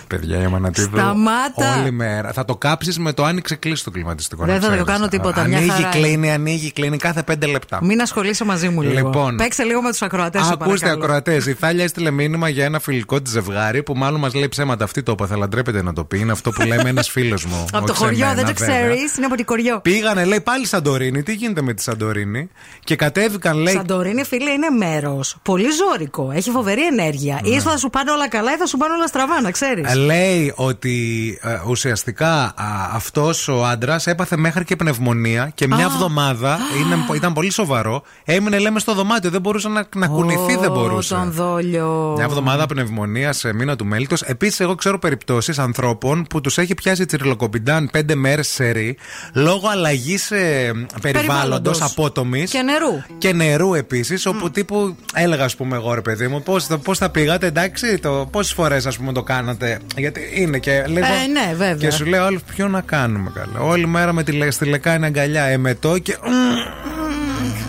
Παιδιά, η Αμανατίδου. Σταμάτα. Όλη μέρα. Θα το κάψεις με το άνοιξε κλείσει το κλιματιστικό. Δεν να θα το ξέρεις. κάνω τίποτα, μια Ανοίγει, χαρά κλείνει, ανοίγει, κλείνει κάθε πέντε λεπτά. Μην ασχολείσαι μαζί μου λίγο. Λοιπόν. Παίξε λίγο με τους ακροατές. Α, Ακούστε, ακροατές. Η Θάλια έστειλε μήνυμα για ένα φιλικό της ζευγάρι που μάλλον μας λέει ψέματα. Αυτή το είπα, θα λαντρέπετε να το πει. Είναι αυτό που λέμε ένας φίλος μου. Από το όχι σε χωριό, μένα, δεν το βέβαια. ξέρεις. Είναι από την κοριό. Πήγανε, λέει, πάλι Σαντορίνη. Τι γίνεται με τη Σαντορίνη; Και κατέβηκαν, λέει. Σαντορίνη, φίλε, είναι μέρος. Πολύ ζώρικο. Έχει φοβερή ενέργεια. Ναι. Ή θα σου πάνε όλα καλά ή θα σου πάνε όλα στραβά, να ξέρεις. Ε, Λέει ότι ε, ουσιαστικά αυτός ο άντρας έπαθε μέχρι και πνευμονία και μια Α. εβδομάδα είναι, ήταν πολύ σοβαρό. Έμεινε, λέμε, στο δωμάτιο. Δεν μπορούσε να, να κουνηθεί, δεν μπορούσε. Τον δόλιο. Μια εβδομάδα πνευμονίας σε μήνα του μέλητος. Επίσης, εγώ ξέρω περιπτώσεις ανθρώπων που τους έχει πιάσει τσιριλοκομπιντάν πέντε μέρες σε ρί λόγω αλλαγής περιβάλλοντος Περιβάλλοντος. απότομης. Και νερού. Και νερού επίσης, όπου τύπου έλεγα, ας πούμε, εγώ ρε παιδί μου, πώς πώς θα πήγατε, εντάξει, το, πόσες φορές ας πούμε το κάνατε. Γιατί είναι και λίγο. Ε, ναι, βέβαια. Και σου λέω, όλοι, ποιο να κάνουμε καλά. Όλη μέρα με τη, λε- στη λεκάνη αγκαλιά, εμετό και.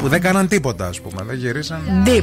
που δεν κάναν τίποτα, ας πούμε. Δεν γυρίσαν. Deep.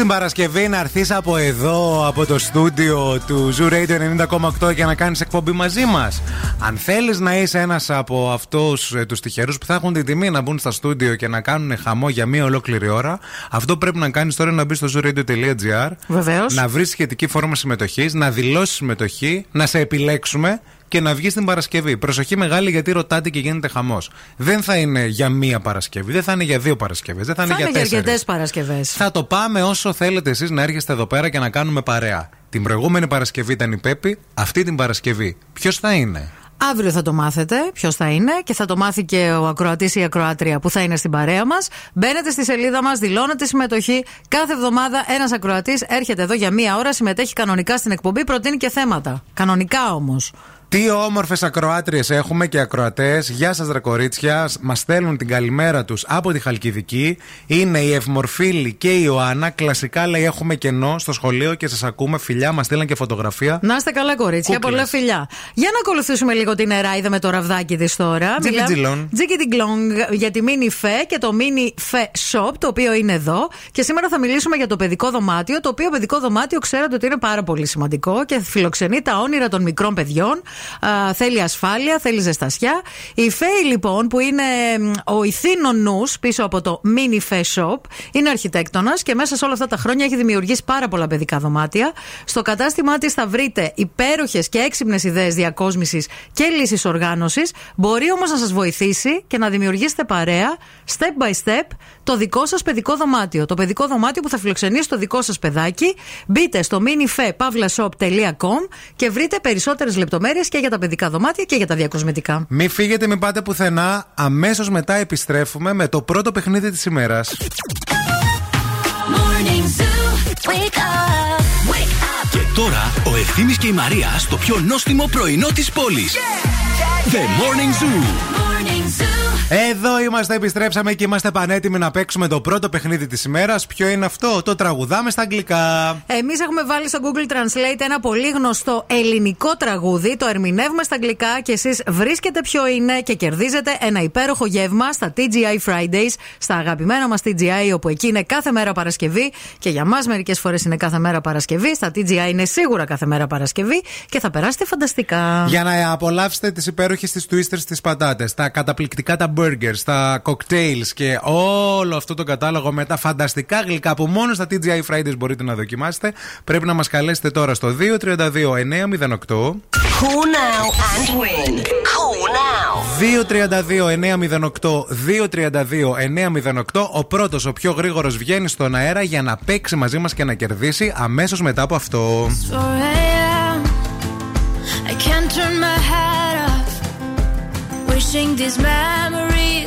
Την Παρασκευή να έρθεις από εδώ, από το στούντιο του Zoo Radio 90,8 και να κάνεις εκπομπή μαζί μας. Αν θέλεις να είσαι ένας από αυτούς τους τυχερούς που θα έχουν την τιμή να μπουν στα στούντιο και να κάνουν χαμό για μία ολόκληρη ώρα, αυτό που πρέπει να κάνεις τώρα είναι να μπεις στο zooradio.gr. Βεβαίως. Να βρεις σχετική φόρμα συμμετοχής, να δηλώσεις συμμετοχή, να σε επιλέξουμε και να βγει την Παρασκευή. Προσοχή μεγάλη γιατί ρωτάτε και γίνεται χαμός. Δεν θα είναι για μία Παρασκευή, δεν θα είναι για δύο Παρασκευές, δεν θα, Θα είναι είναι για για τέσσερις. αρκετές Παρασκευές. Θα το πάμε όσο θέλετε εσείς να έρχεστε εδώ πέρα και να κάνουμε παρέα. Την προηγούμενη Παρασκευή ήταν η Πέπη, αυτή την Παρασκευή. Ποιος θα είναι; Αύριο θα το μάθετε ποιος θα είναι και θα το μάθει και ο ακροατής ή η ακροάτρια που θα είναι στην παρέα μας. Μπαίνετε στη σελίδα μας, δηλώνετε συμμετοχή. Κάθε εβδομάδα ένας ακροατής έρχεται εδώ για μία ώρα, συμμετέχει κανονικά στην εκπομπή, προτείνει και θέματα. Κανονικά όμως. Τι όμορφες ακροάτριες έχουμε και ακροατές. Γεια σας, ρε κορίτσια. Μας στέλνουν την καλημέρα τους από τη Χαλκιδική. Είναι η Ευμορφίλη και η Ιωάννα. Κλασικά λέει: Έχουμε κενό στο σχολείο και σας ακούμε. Φιλιά, μας στείλαν και φωτογραφία. Να είστε καλά, κορίτσια. Κούκλες. Πολλά φιλιά. Για να ακολουθήσουμε λίγο την Εράιδα με το ραβδάκι της τώρα. Τζίκι Μιλάμε- τζιλόν. Τζίκι τιγκλόγκ για τη Mini Fe και το Mini Fe Shop, το οποίο είναι εδώ. Και σήμερα θα μιλήσουμε για το παιδικό δωμάτιο, το οποίο παιδικό δωμάτιο ξέρετε ότι είναι πάρα πολύ σημαντικό και φιλοξενεί τα όνειρα των μικρών παιδιών. Α, θέλει ασφάλεια, θέλει ζεστασιά. Η Φέη, λοιπόν, που είναι μ, ο ηθήνων νους πίσω από το Mini Fe Shop, είναι αρχιτέκτονας και μέσα σε όλα αυτά τα χρόνια έχει δημιουργήσει πάρα πολλά παιδικά δωμάτια. Στο κατάστημά της θα βρείτε υπέροχες και έξυπνες ιδέες διακόσμησης και λύσης οργάνωσης. Μπορεί όμως να σας βοηθήσει και να δημιουργήσετε παρέα, step by step, το δικό σας παιδικό δωμάτιο. Το παιδικό δωμάτιο που θα φιλοξενήσει το δικό σας παιδάκι. Μπείτε στο minifepavlashop.com και βρείτε περισσότερες λεπτομέρειες και για τα παιδικά δωμάτια και για τα διακοσμητικά. Μην φύγετε, μην πάτε πουθενά. Αμέσως μετά επιστρέφουμε με το πρώτο παιχνίδι της ημέρας. Morning Zoo. Wake up. Wake up. Και τώρα ο Ευθύμης και η Μαρία στο πιο νόστιμο πρωινό της πόλης. The Morning Zoo. Morning Zoo. Εδώ είμαστε, επιστρέψαμε και είμαστε πανέτοιμοι να παίξουμε το πρώτο παιχνίδι της ημέρας. Ποιο είναι αυτό, το τραγουδάμε στα αγγλικά. Εμείς έχουμε βάλει στο Google Translate ένα πολύ γνωστό ελληνικό τραγούδι. Το ερμηνεύουμε στα αγγλικά και εσείς βρίσκετε ποιο είναι και κερδίζετε ένα υπέροχο γεύμα στα TGI Fridays, στα αγαπημένα μας TGI, όπου εκεί είναι κάθε μέρα Παρασκευή και για μας μερικές φορές είναι κάθε μέρα Παρασκευή. Στα TGI είναι σίγουρα κάθε μέρα Παρασκευή και θα περάσετε φανταστικά. Για να απολαύσετε τις υπέροχες τις twisters στι πατάτες, τα καταπληκτικά τα burgers, τα cocktails και όλο αυτό το κατάλογο με τα φανταστικά γλυκά που μόνο στα TGI Fridays μπορείτε να δοκιμάσετε, πρέπει να μας καλέσετε τώρα στο 232 908. Call now and win. Call now. 232-908, 232-908. Ο πρώτος, ο πιο γρήγορος βγαίνει στον αέρα για να παίξει μαζί μας και να κερδίσει αμέσως μετά από αυτό. 4 a.m. I can't turn my head off. Wishing these memories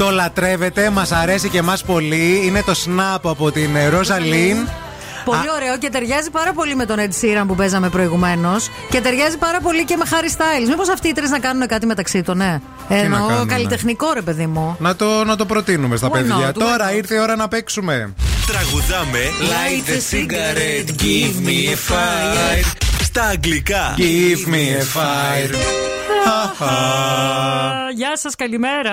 Το λατρεύετε, μας αρέσει και εμά πολύ. Είναι το Snap από την ε, Ροζαλίν. Πολύ ωραίο και ταιριάζει πάρα πολύ με τον Ed Sheeran που παίζαμε προηγουμένως. Και ταιριάζει πάρα πολύ και με Harry Styles. Μήπως αυτοί οι τρεις να κάνουν κάτι μεταξύ των, ναι. να Εννοώ κάνουν, καλλιτεχνικό ρε παιδί μου. Να το, να το προτείνουμε στα Why παιδιά. not, why Τώρα ήρθε η ώρα να παίξουμε. Τραγουδάμε Light a cigarette, give me a fire Στα αγγλικά Give me a fire. Γεια σας, καλημέρα.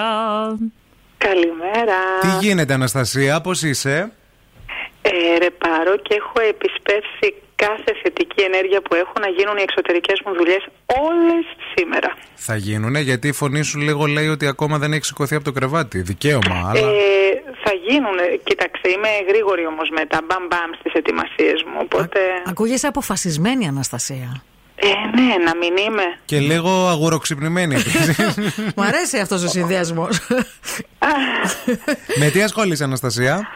Καλημέρα. Τι γίνεται, Αναστασία, πώς είσαι; Ε, ρεπάρω και έχω επισπεύσει κάθε θετική ενέργεια που έχω να γίνουν οι εξωτερικές μου δουλειές όλες σήμερα. Θα γίνουνε, γιατί η φωνή σου λίγο λέει ότι ακόμα δεν έχει σηκωθεί από το κρεβάτι. Δικαίωμα, αλλά. Ε, θα γίνουν. Κοίταξε, είμαι γρήγορη όμως με τα μπαμ μπαμ στις ετοιμασίες μου, οπότε... Ακούγεσαι αποφασισμένη, Αναστασία. Ε, ναι, να μην είμαι. Και λίγο αγουροξυπνημένη επίσης. Μου αρέσει αυτός ο συνδυασμός. Με τι ασχολείσαι, Αναστασία;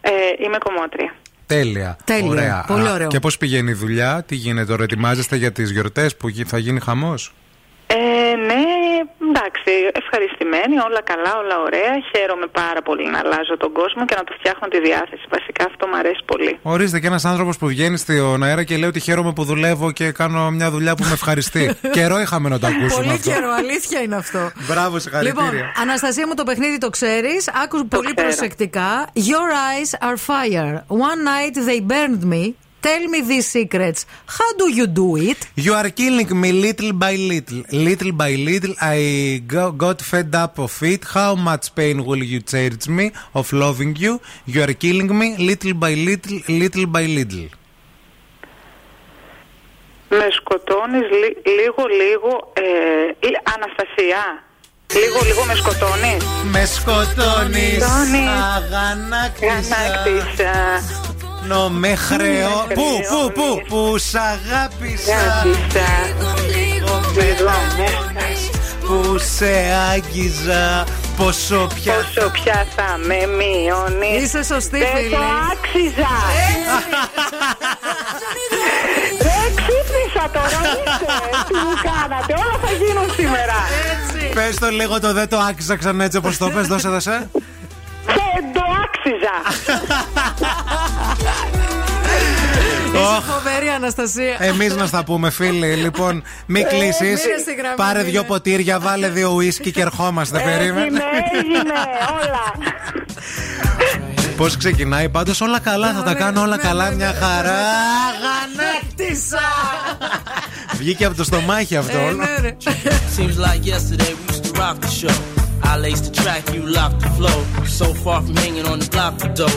Ε, είμαι κομμότρια. Τέλεια. Τέλεια. Ωραία. Πολύ Α, ωραίο. Και πώς πηγαίνει η δουλειά, τι γίνεται τώρα, ετοιμάζεστε για τις γιορτές που γι- θα γίνει χαμός; Ε, ναι, εντάξει, ευχαριστημένη, όλα καλά, όλα ωραία. Χαίρομαι πάρα πολύ να αλλάζω τον κόσμο και να του φτιάχνω τη διάθεση. Βασικά αυτό μου αρέσει πολύ. Ορίστε και ένας άνθρωπος που βγαίνει στον αέρα και λέει ότι χαίρομαι που δουλεύω και κάνω μια δουλειά που με ευχαριστεί. Καιρό είχαμε να το ακούσουμε Πολύ αυτό. καιρό, αλήθεια είναι αυτό. Μπράβο, συγχαρητήρια. Λοιπόν, Αναστασία μου το παιχνίδι το ξέρεις. Άκου πολύ ξέρω. προσεκτικά. Your eyes are fire. One night they burned me. Tell me these secrets. How do you do it? You are killing me little by little. Little by little, I go- got fed up of it. How much pain will you charge me of loving you? You are killing me little by little, little by little. Με σκοτώνει λίγο, λίγο. Ε, λι- Αναστασία. Λίγο, λίγο με σκοτώνει. Με σκοτώνεις, Σκοτώνεις. αγανάκτησα. Αγανάκτησα. Νο με χρεώ. Πού, πού, πού, που σ' αγάπησα. Αγάπησα. Λίγο με που σε άγγιζα. Πόσο πια. Πόσο πια θα με μειώνεις. Είσαι σωστή, Δεν φίλε. το άξιζα. Δεν ξύπνησα τώρα, ορίστε. Τι μου κάνατε, όλα θα γίνουν σήμερα. Πες το λίγο το δεν το άξιζα ξανά έτσι όπως το πες, δώσε, δώσε. Δεν το άξιζα. Είσαι φοβερή, Αναστασία. Εμείς να στα πούμε, φίλοι. Λοιπόν, μην κλείσεις. μείνε στη γραμμή, Πάρε μείνε. δυο ποτήρια, βάλε δύο ουίσκι και ερχόμαστε. Περίμενε. Έγινε, έγινε, όλα. Πώς ξεκινάει, πάντως όλα καλά, θα τα κάνω όλα καλά, μια χαρά. Γανάκτησα! Βγήκε από το στομάχι αυτό. όλο. Seems like yesterday we used to rock the show. I laced the track, you locked the flow. So far from hanging on the block for dough.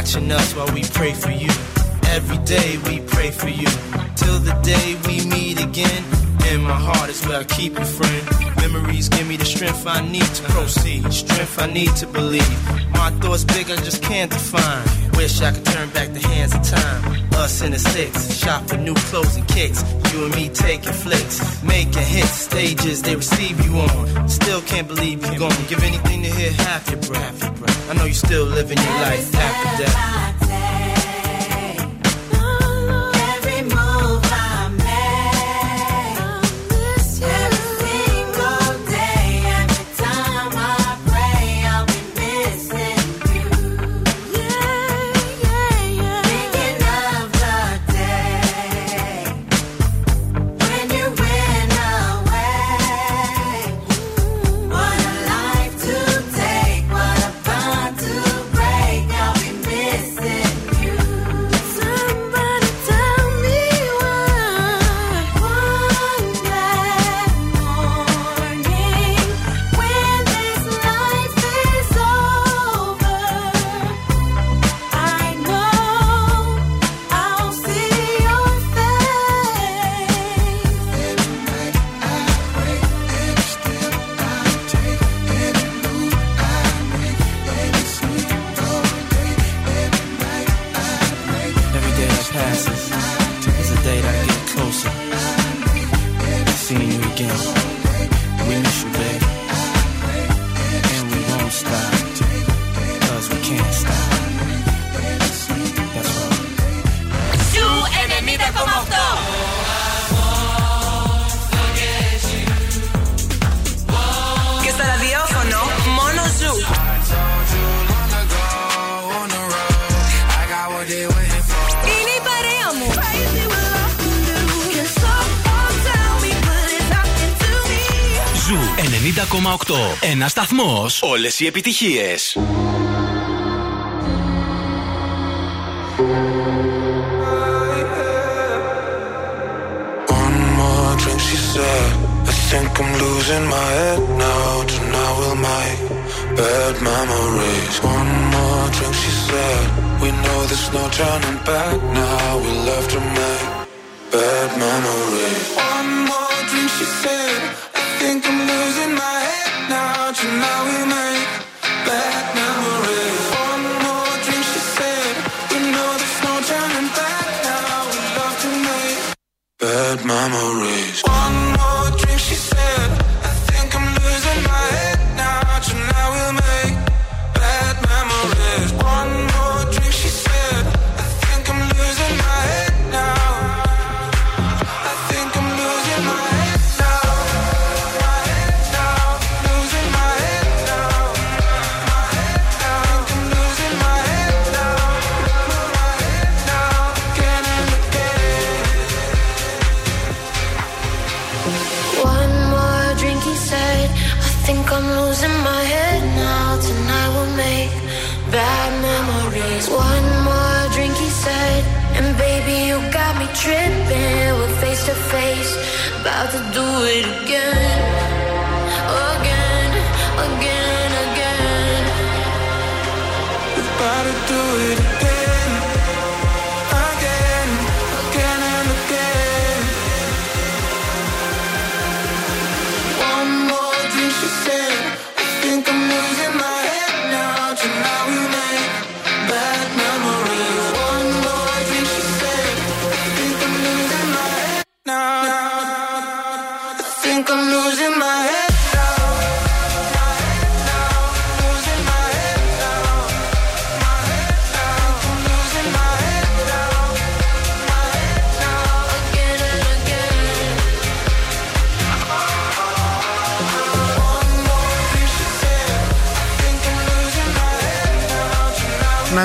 Watching us while we pray for you. Every day we pray for you, till the day we meet again. In my heart is where I keep you, friend. Memories give me the strength I need to proceed, strength I need to believe. My thoughts big, I just can't define. Wish I could turn back the hands of time. Us in the six, shop for new clothes and kicks. You and me taking flicks, making hits, stages they receive you on. Still can't believe you're gone. Give anything to hear half your breath. I know you still living your life after death. Ένα σταθμό. Όλε οι επιτυχίε. One more drink, she said. I think I'm losing my head now. Tonight we'll make bad memories. One more drink, she said. We know there's no turning back now. We love to make bad memories. One more drink, she said. I think I'm losing my head now. Tonight we'll make bad memories. One more drink, she said. We know there's no turning back now. We love to make bad memories.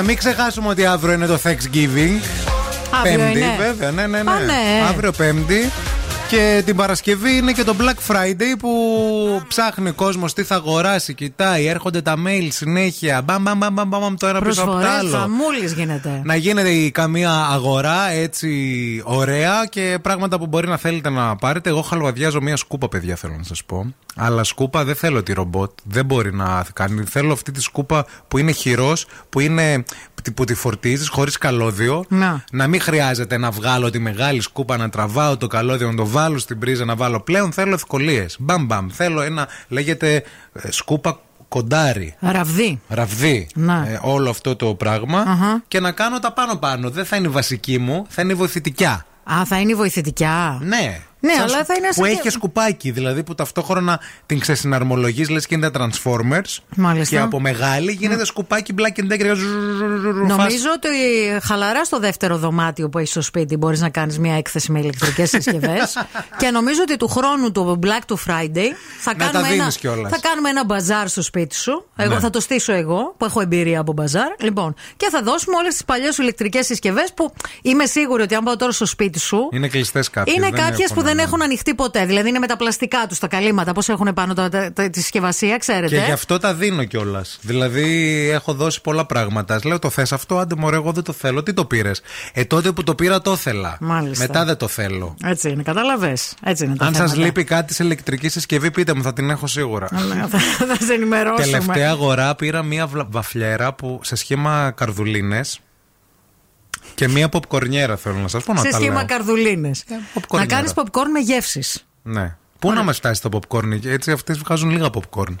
Μην ξεχάσουμε ότι αύριο είναι το Thanksgiving. Αύριο πέμπτη, είναι. βέβαια, ναι, ναι, ναι. Α, ναι. Αύριο Πέμπτη. Και την Παρασκευή είναι και το Black Friday που ψάχνει ο κόσμος τι θα αγοράσει, κοιτάει, έρχονται τα mail συνέχεια. Μπαμ, μπαμ, μπαμ, μπαμ, μπαμ, το ένα πίσω από το Προσφορέ, άλλο. χαμούλης γίνεται. Να γίνεται η καμία αγορά έτσι ωραία και πράγματα που μπορεί να θέλετε να πάρετε. Εγώ χαλβαδιάζω μία σκούπα, παιδιά, θέλω να σας πω. Αλλά σκούπα δεν θέλω τη ρομπότ. Δεν μπορεί να κάνει. Θέλω αυτή τη σκούπα που είναι χειρός, που είναι που τη φορτίζεις χωρίς καλώδιο. Να. Να μην χρειάζεται να βγάλω τη μεγάλη σκούπα, να τραβάω το καλώδιο, να το βάλω στην πρίζα, να βάλω πλέον. Θέλω ευκολίες. Μπαμ, μπαμ. Θέλω ένα, λέγεται ε, σκούπα κοντάρι. Ραβδί. Ραβδί. Να. Ε, όλο αυτό το πράγμα. Αχα. Και να κάνω τα πάνω-πάνω. Δεν θα είναι η βασική μου, θα είναι η βοηθητικιά. Α, θα είναι η βοηθητικά. Ναι. Ναι, Σαν αλλά σκου- θα είναι Που σαν έχει και- σκουπάκι, δηλαδή που ταυτόχρονα την ξεσυναρμολογείς, λες και είναι τα Transformers. Μάλιστα. Και από μεγάλη γίνεται σκουπάκι black and decker. Νομίζω ότι χαλαρά στο δεύτερο δωμάτιο που έχεις στο σπίτι μπορείς να κάνεις μια έκθεση με ηλεκτρικές συσκευές. και νομίζω ότι του χρόνου του Black to Friday θα, Να κάνουμε, τα ένα, δίνεις κιόλας. θα κάνουμε ένα μπαζάρ στο σπίτι σου. Εγώ Ναι. θα το στήσω εγώ που έχω εμπειρία από μπαζάρ. Λοιπόν, και θα δώσουμε όλες τις παλιές σου ηλεκτρικές συσκευές που είμαι σίγουρη ότι αν πάω τώρα στο σπίτι σου. Είναι κλειστές κάποιες. Είναι κάποιες που δεν έχουν ανοιχτεί ποτέ. Δηλαδή είναι με τα πλαστικά τους, τα καλύματα, πώς έχουν πάνω τα, τα- τα- τη συσκευασία, ξέρετε; Και γι' αυτό τα δίνω κιόλας. Δηλαδή έχω δώσει πολλά πράγματα. Λέω το θες αυτό, άντε μωρέ, εγώ δεν το θέλω. Τι το πήρες; Ε, τότε που το πήρα το ήθελα. Μάλιστα. Μετά δεν το θέλω. Έτσι είναι, κατάλαβε. Έτσι είναι τα Αν σας θέματα. λείπει κάτι σε ηλεκτρική συσκευή, πείτε μου, θα την έχω σίγουρα. Ναι, θα, θα σε ενημερώσουμε. Τελευταία αγορά πήρα μία βλα- βαφλιέρα που σε σχήμα καρδουλίνες και μία ποπκορνιέρα θέλω να σας πω να σε τα σχήμα λέω. καρδουλίνες. popcorn Να κάνεις είναι. popcorn με γεύσεις. Ναι. Πού να μας φτάσει το popcorn, έτσι αυτές βγάζουν λίγα popcorn.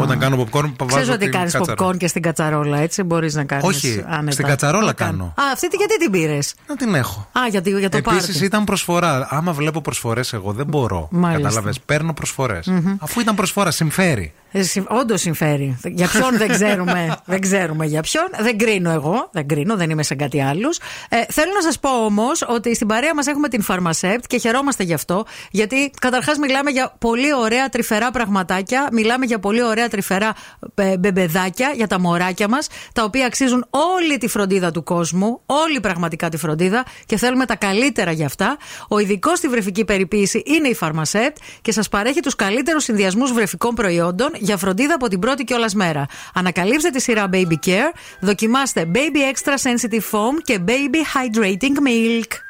Όταν κάνω popcorn, Ξέρεις βάζω ότι την κάνεις κατσαρόλα. popcorn και στην κατσαρόλα, έτσι μπορείς να κάνεις. Όχι, στην κατσαρόλα κάνω. Α, αυτή τι- γιατί την πήρες; Να την έχω. Α, γιατί, για το Επίσης πάρτι. ήταν προσφορά. Άμα βλέπω προσφορές, εγώ δεν μπορώ. Μάλιστα. Κατάλαβες. Παίρνω προσφορές. Μμμ. Αφού ήταν προσφορά, συμφέρει. Όντως συμφέρει. Για ποιον δεν ξέρουμε. δεν ξέρουμε για ποιον. Δεν κρίνω εγώ. Δεν κρίνω, δεν είμαι σαν κάτι άλλους. Ε, θέλω να σας πω όμως ότι στην παρέα μας έχουμε την Pharmacept και χαιρόμαστε γι' αυτό. Γιατί καταρχάς μιλάμε για πολύ ωραία τρυφερά πραγματάκια. Μιλάμε για πολύ ωραία τρυφερά ε, μπεμπεδάκια για τα μωράκια μας. Τα οποία αξίζουν όλη τη φροντίδα του κόσμου. Όλη πραγματικά τη φροντίδα. Και θέλουμε τα καλύτερα για αυτά. Ο ειδικός στη βρεφική περιποίηση είναι η Pharmacept και σας παρέχει τους καλύτερους συνδυασμούς βρεφικών προϊόντων για φροντίδα από την πρώτη κιόλας μέρα. Ανακαλύψτε τη σειρά Baby Care, δοκιμάστε Baby Extra Sensitive Foam και Baby Hydrating Milk.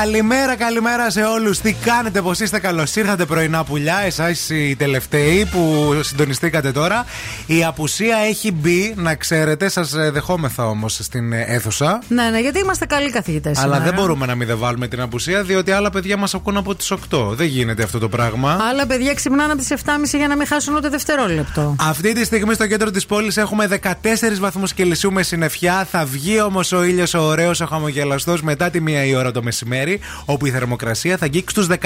Καλημέρα, καλημέρα σε όλους. Τι κάνετε, πώ είστε, καλώς; Ήρθατε πρωινά πουλιά. Εσάς οι τελευταίοι που συντονιστήκατε τώρα. Η απουσία έχει μπει, να ξέρετε. Σας δεχόμεθα όμως στην ε, αίθουσα. Ναι, ναι, γιατί είμαστε καλοί καθηγητές. Αλλά δεν μπορούμε να μην δεν βάλουμε την απουσία, διότι άλλα παιδιά μας ακούν από τις 8. Δεν γίνεται αυτό το πράγμα. Άλλα παιδιά ξυπνάνε από τις 7.30 για να μην χάσουν ούτε δευτερόλεπτο. Αυτή τη στιγμή στο κέντρο της πόλης έχουμε 14 βαθμούς Κελσίου με συννεφιά. Θα βγει όμως ο ήλιος ο ωραίος, ο χαμογελαστός μετά τη μία η ώρα το μεσημέρι, όπου η θερμοκρασία θα αγγίξει τους 17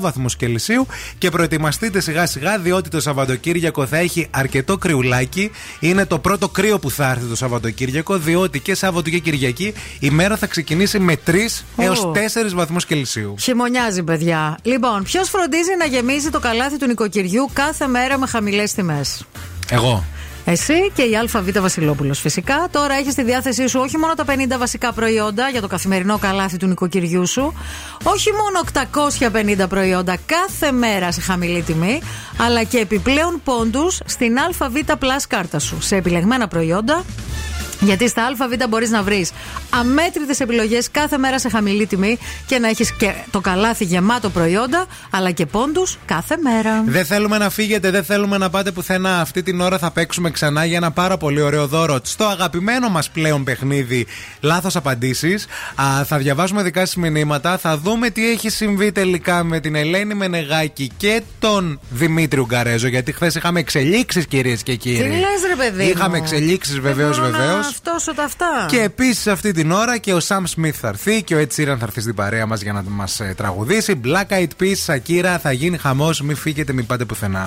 βαθμούς Κελσίου. Και προετοιμαστείτε σιγά σιγά, διότι το Σαββατοκύριακο θα έχει αρκετό κρυουλάκι. Είναι το πρώτο κρύο που θα έρθει το Σαββατοκύριακο, διότι και Σάββατο και Κυριακή η μέρα θα ξεκινήσει με 3 έως 4 βαθμούς Κελσίου. Χειμωνιάζει, παιδιά. Λοιπόν, ποιος φροντίζει να γεμίζει το καλάθι του νοικοκυριού κάθε μέρα με χαμηλές τιμές; Εγώ. Εσύ και η ΑΒ Βασιλόπουλος. Φυσικά τώρα έχεις στη διάθεσή σου όχι μόνο τα 50 βασικά προϊόντα για το καθημερινό καλάθι του νοικοκυριού σου, όχι μόνο 850 προϊόντα κάθε μέρα σε χαμηλή τιμή, αλλά και επιπλέον πόντους στην ΑΒ Plus κάρτα σου σε επιλεγμένα προϊόντα γιατί στα ΑΒ μπορείς να βρεις αμέτρητες επιλογές κάθε μέρα σε χαμηλή τιμή και να έχεις και το καλάθι γεμάτο προϊόντα, αλλά και πόντους κάθε μέρα. Δεν θέλουμε να φύγετε, δεν θέλουμε να πάτε πουθενά. Αυτή την ώρα θα παίξουμε ξανά για ένα πάρα πολύ ωραίο δώρο. Στο αγαπημένο μας πλέον παιχνίδι, λάθος απαντήσεις. Θα διαβάσουμε δικά σας μηνύματα, θα δούμε τι έχει συμβεί τελικά με την Ελένη Μενεγάκη και τον Δημήτρη Γκαρέζο. Γιατί χθες είχαμε εξελίξεις, κυρίες και κύριοι. Τι λες, ρε παιδί μου; Είχαμε εξελίξεις, βεβαίως, βεβαίως. Αυτός τα αυτά. Και επίσης αυτή την ώρα και ο Sam Smith θα έρθει και ο Ed Sheeran θα έρθει στην παρέα μας για να μας τραγουδήσει. Black Eyed Peas, Shakira, θα γίνει χαμός. Μην φύγετε, μην πάτε πουθενά.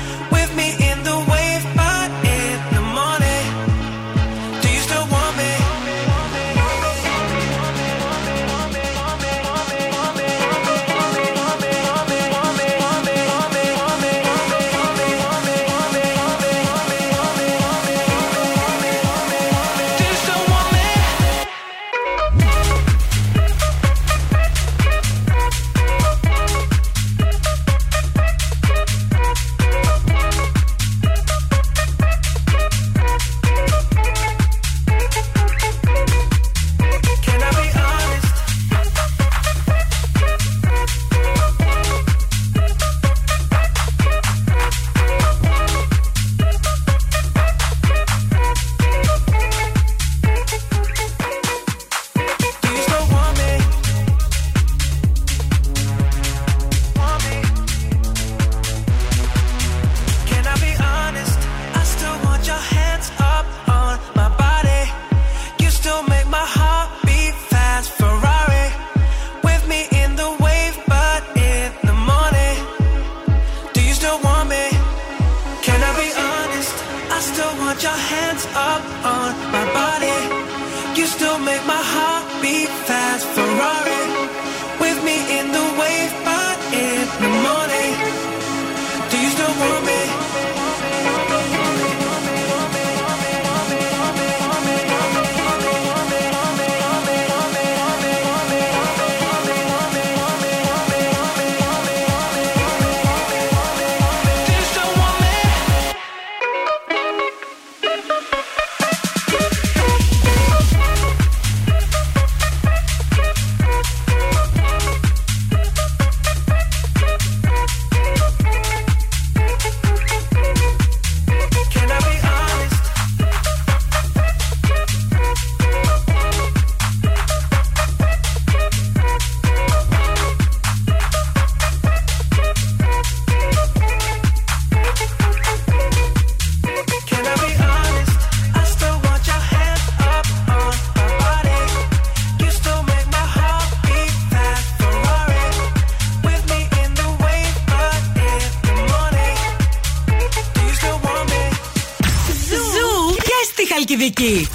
Χαλκιδική.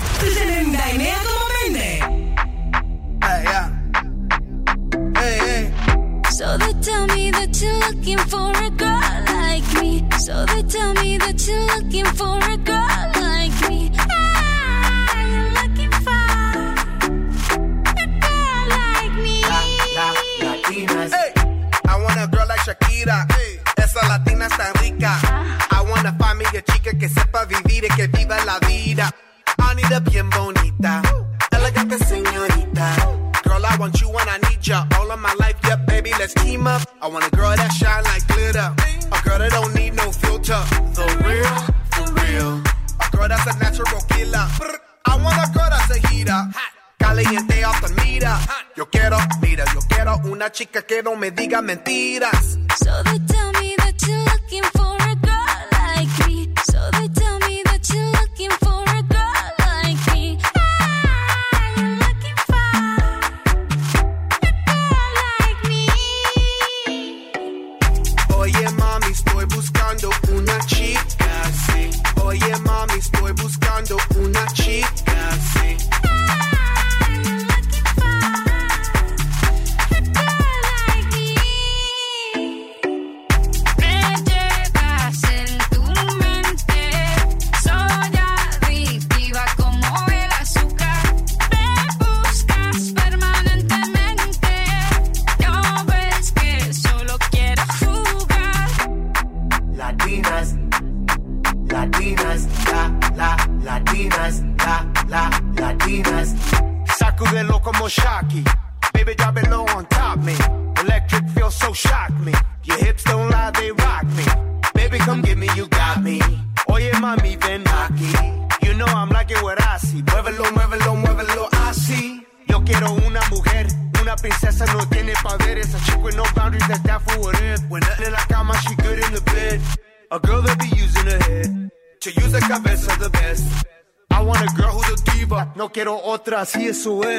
this away.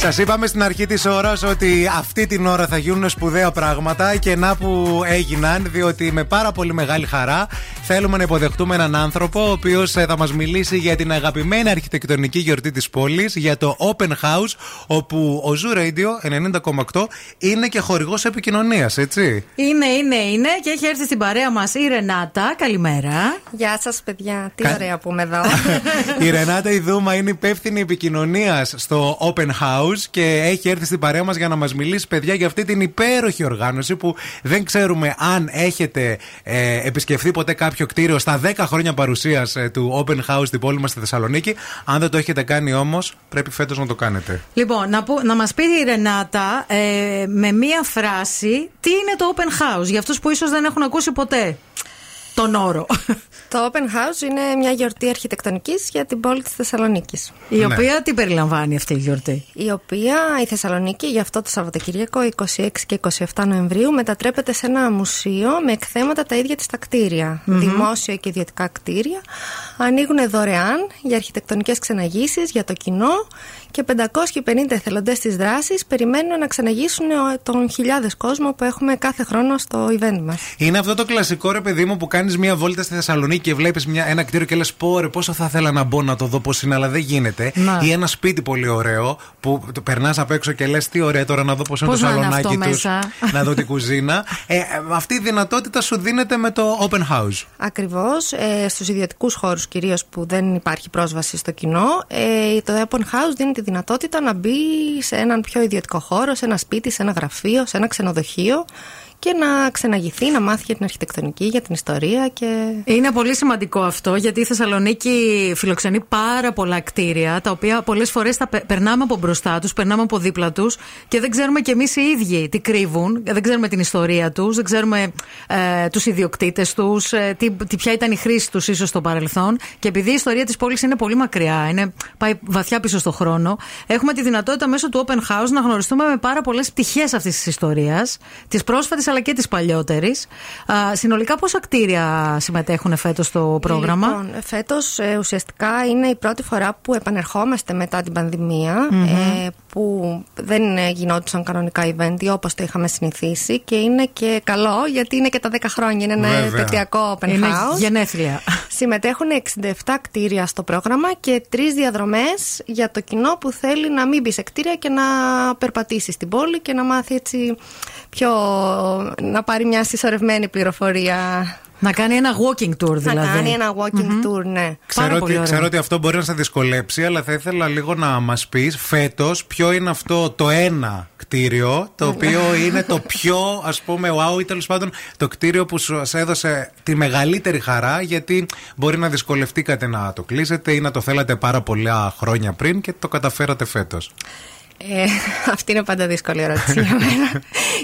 Σας είπαμε στην αρχή της ώρας ότι αυτή την ώρα θα γίνουν σπουδαία πράγματα. Και ένα που έγιναν διότι με πάρα πολύ μεγάλη χαρά θέλουμε να υποδεχτούμε έναν άνθρωπο ο οποίος θα μας μιλήσει για την αγαπημένη αρχιτεκτονική γιορτή της πόλης, για το Open House, όπου ο Zoo Radio 90,8 είναι και χορηγός επικοινωνίας, έτσι. Είναι, είναι, είναι και έχει έρθει στην παρέα μας η Ρενάτα. Καλημέρα. Γεια σας, παιδιά. Τι Κα- ωραία που είμαι εδώ. Η Ρενάτα Ιδούμα είναι υπεύθυνη επικοινωνίας στο Open House και έχει έρθει στην παρέα μας για να μας μιλήσει, παιδιά, για αυτή την υπέροχη οργάνωση που δεν ξέρουμε αν έχετε ε, επισκεφθεί ποτέ κάποιο κτίριο στα 10 χρόνια παρουσίας του Open House στην πόλη μας στη Θεσσαλονίκη. Αν δεν το έχετε κάνει όμως, πρέπει φέτος να το κάνετε. Λοιπόν, να, που- να μας πει η Ρενάτα ε, με μία φράση τι είναι το open house για αυτούς που ίσως δεν έχουν ακούσει ποτέ τον όρο. Το Open House είναι μια γιορτή αρχιτεκτονικής για την πόλη της Θεσσαλονίκης. Η Ναι. οποία τι περιλαμβάνει αυτή η γιορτή; Η οποία η Θεσσαλονίκη για αυτό το Σαββατοκύριακο 26 και 27 Νοεμβρίου μετατρέπεται σε ένα μουσείο με εκθέματα τα ίδια της τα κτίρια. Μμμ. Δημόσια και ιδιωτικά κτίρια. Ανοίγουν δωρεάν για αρχιτεκτονικές ξεναγήσεις, για το κοινό και 550 εθελοντές τη δράση περιμένουν να ξαναγήσουν τον χιλιάδες κόσμο που έχουμε κάθε χρόνο στο event μας. Είναι αυτό το κλασικό ρε παιδί μου που κάνεις μια βόλτα στη Θεσσαλονίκη και βλέπεις ένα κτίριο και λες: Πω ρε, πόσο θα ήθελα να μπω να το δω πώς είναι, αλλά δεν γίνεται. Να. Ή ένα σπίτι πολύ ωραίο που περνάς απ' έξω και λες: Τι ωραία τώρα να δω πώς είναι Πώς το να είναι σαλονάκι αυτό τους. μέσα. Να δω την κουζίνα. Ε, ε, αυτή η δυνατότητα σου δίνεται με το open house. Ακριβώς. Ε, Στους ιδιωτικούς χώρους κυρίως που δεν υπάρχει πρόσβαση στο κοινό, ε, το Open House δίνει τη δυνατότητα να μπει σε έναν πιο ιδιωτικό χώρο, σε ένα σπίτι, σε ένα γραφείο, σε ένα ξενοδοχείο και να ξεναγηθεί, να μάθει για την αρχιτεκτονική, για την ιστορία και. Είναι πολύ σημαντικό αυτό γιατί η Θεσσαλονίκη φιλοξενεί πάρα πολλά κτίρια τα οποία πολλές φορές τα πε- περνάμε από μπροστά τους, περνάμε από δίπλα τους και δεν ξέρουμε κι εμείς οι ίδιοι τι κρύβουν, δεν ξέρουμε την ιστορία τους, δεν ξέρουμε ε, τους ιδιοκτήτες τους, ε, τι, τι, ποια ήταν η χρήση τους ίσως στο παρελθόν. Και επειδή η ιστορία της πόλης είναι πολύ μακριά, είναι, πάει βαθιά πίσω στο χρόνο, έχουμε τη δυνατότητα μέσω του Open House να γνωριστούμε με πάρα πολλές πτυχές αυτής της ιστορίας, τη πρόσφατη αλλά και της παλιότερης. Συνολικά, πόσα κτίρια συμμετέχουν φέτος στο πρόγραμμα; Λοιπόν, Φέτος ουσιαστικά είναι η πρώτη φορά που επανερχόμαστε μετά την πανδημια Μμμ. ε, που δεν ε, γινόντουσαν κανονικά event όπως το είχαμε συνηθίσει και είναι και καλό γιατί είναι και τα 10 χρόνια. Είναι ένα Βέβαια. επαιτειακό open Είναι house. γενέθλια. Συμμετέχουν 67 κτίρια στο πρόγραμμα και τρεις διαδρομές για το κοινό που θέλει να μην μπει σε κτίρια και να περπατήσει στην πόλη και να μάθει έτσι πιο. Να πάρει μια συσσωρευμένη πληροφορία. Να κάνει ένα walking tour δηλαδή. Να κάνει ένα walking tour, ναι. Ξέρω ότι, ξέρω ότι αυτό μπορεί να σε δυσκολέψει, αλλά θα ήθελα λίγο να μας πεις φέτος ποιο είναι αυτό το ένα κτίριο το οποίο είναι το πιο ας πούμε wow ή τέλος πάντων το κτίριο που σου έδωσε τη μεγαλύτερη χαρά γιατί μπορεί να δυσκολευτήκατε να το κλείσετε ή να το θέλατε πάρα πολλά χρόνια πριν και το καταφέρατε φέτος. Ε, αυτή είναι πάντα δύσκολη ερώτηση για μένα.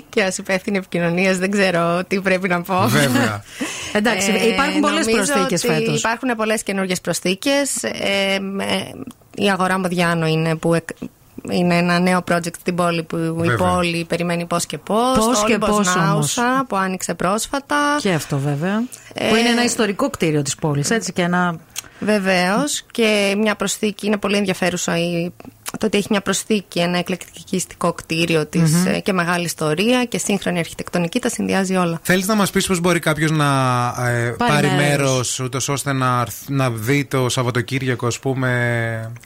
και ως υπεύθυνη επικοινωνίας δεν ξέρω τι πρέπει να πω. Βέβαια. Εντάξει, υπάρχουν πολλές νομίζω προσθήκες ότι φέτος. Υπάρχουν πολλές καινούργιες προσθήκες. Ε, με- η αγορά Μοδιάνο είναι που εκ- είναι ένα νέο project στην πόλη που η Βέβαια. πόλη περιμένει πώς και πώς. Πώς και πώς όμως. Νάουσα που άνοιξε πρόσφατα. Και αυτό βέβαια. Ε, Που είναι ένα ιστορικό κτίριο της πόλης, έτσι και ένα. Βεβαίως. Και μια προσθήκη είναι πολύ ενδιαφέρουσα η, το ότι έχει μια προσθήκη, ένα εκλεκτικιστικό κτίριο της, Μμμ. ε, και μεγάλη ιστορία και σύγχρονη αρχιτεκτονική. Τα συνδυάζει όλα. Θέλεις να μας πεις πώς μπορεί κάποιος να ε, πάρει μέρος, μέρος. ούτως ώστε να, αρθ- να δει το Σαββατοκύριακο, ας πούμε.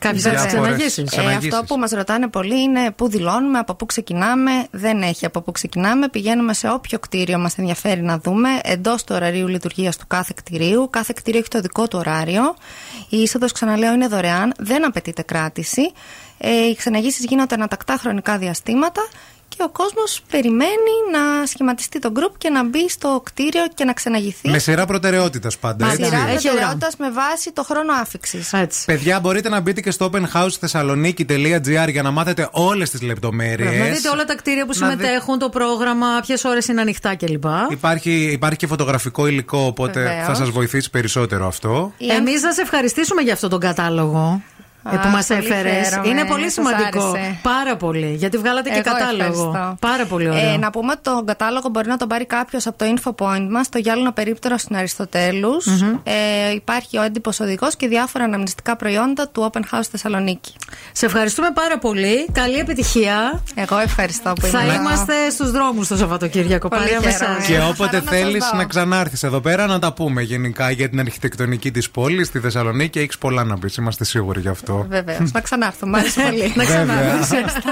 Κάποιες διάφορες εξαναγήσεις. Ε, αυτό που μας ρωτάνε πολύ είναι πού δηλώνουμε, από πού ξεκινάμε. Δεν έχει από πού ξεκινάμε. Πηγαίνουμε σε όποιο κτίριο μας ενδιαφέρει να δούμε, εντός του ωραρίου λειτουργίας του κάθε κτηρίου. Κάθε κτίριο έχει το δικό του ωράριο. Η είσοδος, ξαναλέω, είναι δωρεάν. Δεν απαιτείται κράτηση. Ε, οι ξεναγήσεις γίνονται ανατακτά χρονικά διαστήματα και ο κόσμος περιμένει να σχηματιστεί το group και να μπει στο κτίριο και να ξεναγηθεί. Με σειρά προτεραιότητας πάντα, Με έτσι. σειρά προτεραιότητας με βάση το χρόνο άφηξης. Παιδιά, μπορείτε να μπείτε και στο openhousethessaloniki.gr για να μάθετε όλες τις λεπτομέρειες. Να δείτε όλα τα κτίρια που Να δει- συμμετέχουν, το πρόγραμμα, ποιες ώρες είναι ανοιχτά κλπ. Υπάρχει, υπάρχει και φωτογραφικό υλικό, οπότε Βεβαίως. θα σας βοηθήσει περισσότερο αυτό. Εμείς να σε ευχαριστήσουμε για αυτό τον κατάλογο. Α, ε, που μας πολύ έφερες. χαίρομαι. Είναι πολύ Σας σημαντικό. άρεσε. Πάρα πολύ. Γιατί βγάλατε και Εγώ κατάλογο. ευχαριστώ. Πάρα πολύ ωραίο. Ε, να πούμε ότι τον κατάλογο μπορεί να τον πάρει κάποιος από το info point μας, το γυάλινο περίπτερο στην αριστοτελους Μμμ. Ε, υπάρχει ο έντυπος οδηγός και διάφορα αναμνηστικά προϊόντα του Open House Θεσσαλονίκη. Σε ευχαριστούμε πάρα πολύ. Καλή επιτυχία. Εγώ ευχαριστώ που Θα ήμουν εδώ. είμαστε στους δρόμους το Σαββατοκύριακο. Πολύ Παρέα με χαίρομαι. εσάς. Και όποτε να σας θέλεις δω. να ξανάρθεις εδώ πέρα να τα πούμε γενικά για την αρχιτεκτονική της πόλης στη Θεσσαλονίκη. Έχεις πολλά να πεις, είμαστε σίγουροι γι' αυτό. Βεβαίως. να ξανάρθω. Μ' άρεσε πολύ. Να ξανάρθω. Βέβαια. Ευχαριστώ.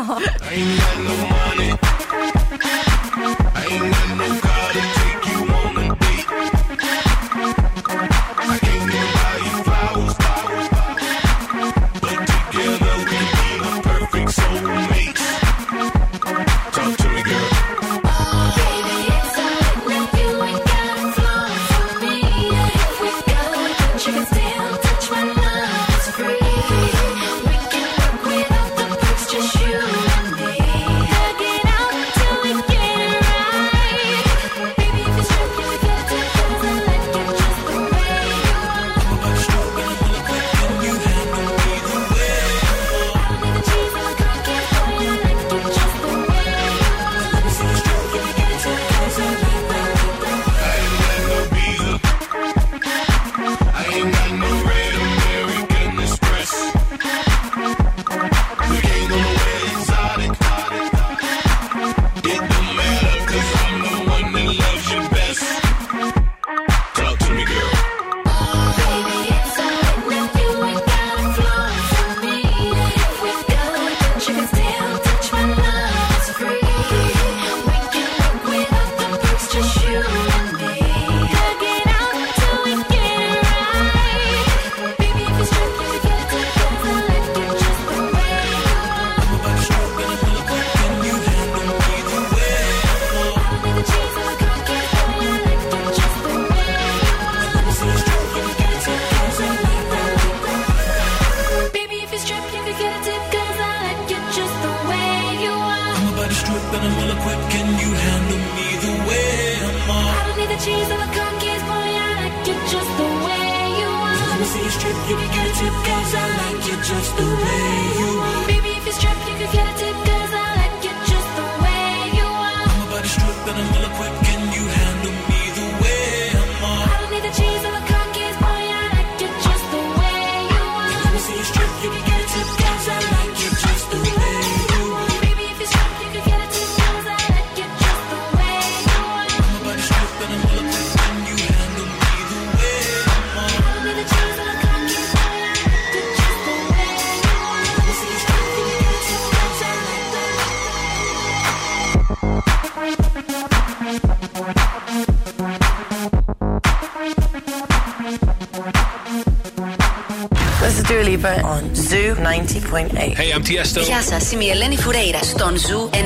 Hey, I'm Tiesto. Γεια σας, είμαι η Ελένη Φουρέιρα στον Ζου 90,8.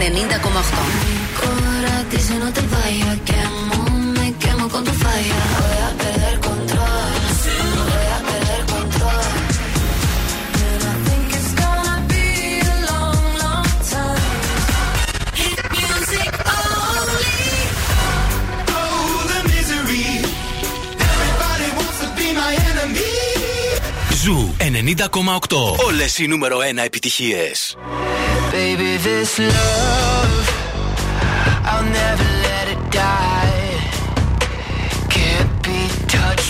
Όλε οι νούμερο 1 επιτυχίε. Baby, this love, I'll never let it die. Can't be touched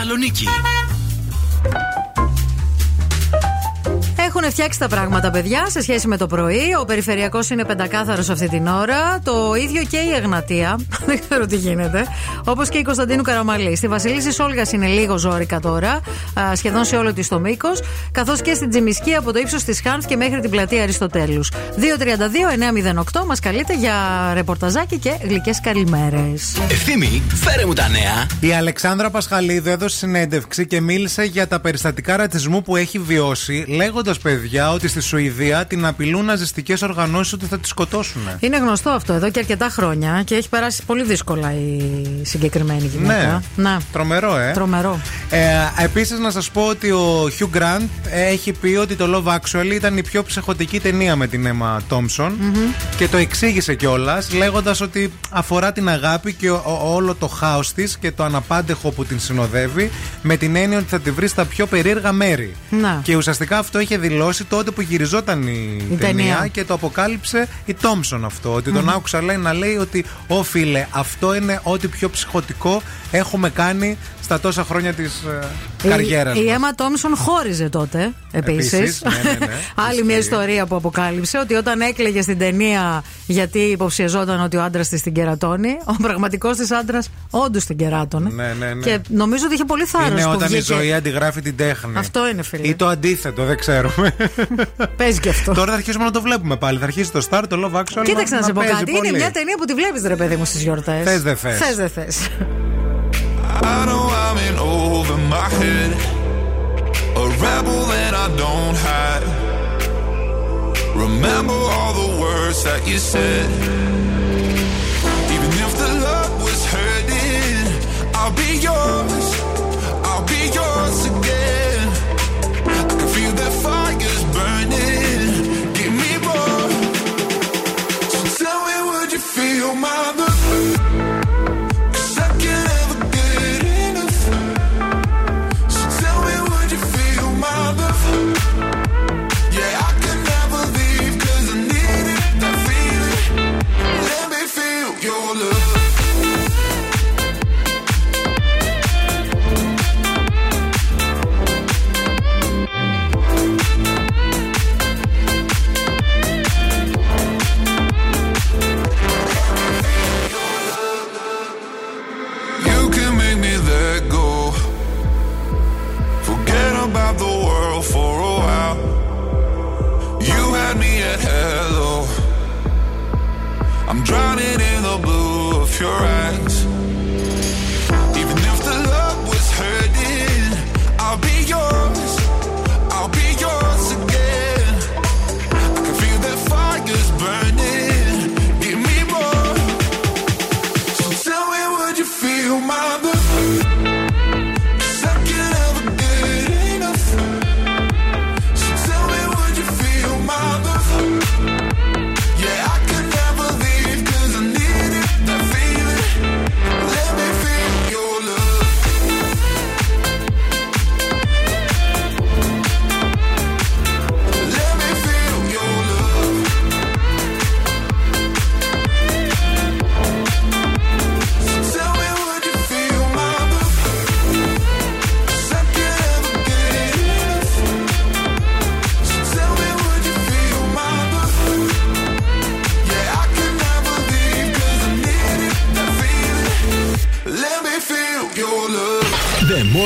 Θεσσαλονίκη. φτιάξει τα πράγματα, παιδιά, σε σχέση με το πρωί. Ο περιφερειακός είναι πεντακάθαρος αυτή την ώρα. Το ίδιο και η Αγνατεία. Δεν ξέρω τι γίνεται. Όπως και η Κωνσταντίνου Καραμαλή. Στη Βασιλίση Σόλγας είναι λίγο ζώρικα τώρα, σχεδόν σε όλο της το μήκος. Καθώς και στην Τζιμισκή από το ύψος της Χάνθ και μέχρι την πλατεία Αριστοτέλους. 232-908 μας καλείτε για ρεπορταζάκι και γλυκές καλημέρες. Ευθύμη, φέρε μου τα νέα. Η Αλεξάνδρα Πασχαλίδου έδωσε συνέντευξη και μίλησε για τα περιστατικά ρατσισμού που έχει βιώσει, λέγοντας, παιδιά παιδιά ότι στη Σουηδία την απειλούν ναζιστικές οργανώσεις ότι θα τη σκοτώσουν. Είναι γνωστό αυτό εδώ και αρκετά χρόνια και έχει περάσει πολύ δύσκολα η συγκεκριμένη γυναίκα. Ναι. Τρομερό, ε. Τρομερό. Ε, Επίσης, να σας πω ότι ο Hugh Grant έχει πει ότι το Love Actually ήταν η πιο ψεχοτική ταινία με την Emma Thompson και το εξήγησε κιόλας, λέγοντας ότι αφορά την αγάπη και ο- ο- όλο το χάος της και το αναπάντεχο που την συνοδεύει, με την έννοια ότι θα τη βρει στα πιο περίεργα μέρη. Να. Και ουσιαστικά αυτό είχε δηλώσει τότε που γυριζόταν η, Η ταινία. και το αποκάλυψε η Τόμψον αυτό. Ότι τον Μμμ. άκουσα λέει να λέει ότι Ω φίλε, αυτό είναι ό,τι πιο ψυχοτικό έχουμε κάνει στα τόσα χρόνια της ε, καριέρας Η, η Έμα Τόμσον χώριζε τότε επίσης. Επίσης, ναι, ναι, ναι. Άλλη μια ιστορία που αποκάλυψε ότι όταν έκλαιγε στην ταινία γιατί υποψιαζόταν ότι ο άντρας της την κερατώνει, ο πραγματικός της άντρας όντως την κεράτωνε. Ναι, ναι, ναι. Και νομίζω ότι είχε πολύ θάρρος Είναι που όταν η βγήκε. ζωή αντιγράφει την τέχνη. Αυτό είναι, φίλε. Ή το αντίθετο, δεν ξέρουμε. Παίζει και αυτό. Τώρα θα αρχίσουμε να το βλέπουμε πάλι. Θα αρχίσει το Star, το Love Actually. Κοίταξε να, σε πω παίζει κάτι. Είναι πολύ. μια ταινία που τη βλέπεις, ρε παιδί μου, στις γιορτές. Θες, δεν θες. Θες, δεν θες. I know I'm in over my head. A rebel that I don't hide. Remember all the words that you said. Even if the love was hurting, I'll be yours. I'll be yours again. I'm drowning in the blue of your eyes.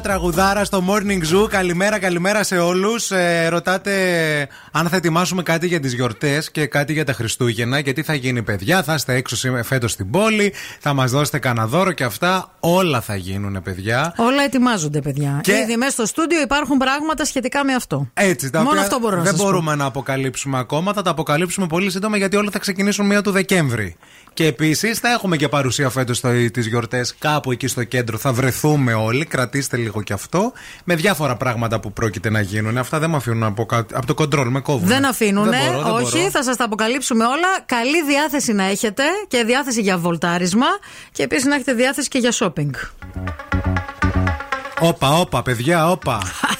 Τραγουδάρα, τραγουδάρα στο Morning Zoo. Καλημέρα, καλημέρα σε όλους. Ε, ρωτάτε αν θα ετοιμάσουμε κάτι για τις γιορτές και κάτι για τα Χριστούγεννα. Γιατί θα γίνει, παιδιά. Θα είστε έξω φέτος στην πόλη. Θα μας δώσετε κανένα δώρο και αυτά. Όλα θα γίνουν, παιδιά. Όλα ετοιμάζονται, παιδιά. Και- Ήδη μέσα στο στούντιο υπάρχουν πράγματα σχετικά με αυτό. Έτσι, τα Μόνο οποία αυτό μπορώ να δεν σας πω. μπορούμε να αποκαλύψουμε ακόμα. Θα τα αποκαλύψουμε πολύ σύντομα γιατί όλα θα ξεκινήσουν μία του Δεκέμβρη. Και επίσης θα έχουμε και παρουσία φέτος τις γιορτές κάπου εκεί στο κέντρο. Θα βρεθούμε όλοι. Κρατήστε λίγο και αυτό. Με διάφορα πράγματα που πρόκειται να γίνουν. Αυτά δεν με αφήνουν από, κάτω- από το κοντρόλ. Με κόβουν. Δεν αφήνουν, Δεν μπορώ, δεν όχι, μπορώ. θα σας τα αποκαλύψουμε όλα. Καλή διάθεση να έχετε και διάθεση για βολτάρισμα και επίσης να έχετε διάθεση και για shopping. Όπα, όπα, παιδιά, όπα.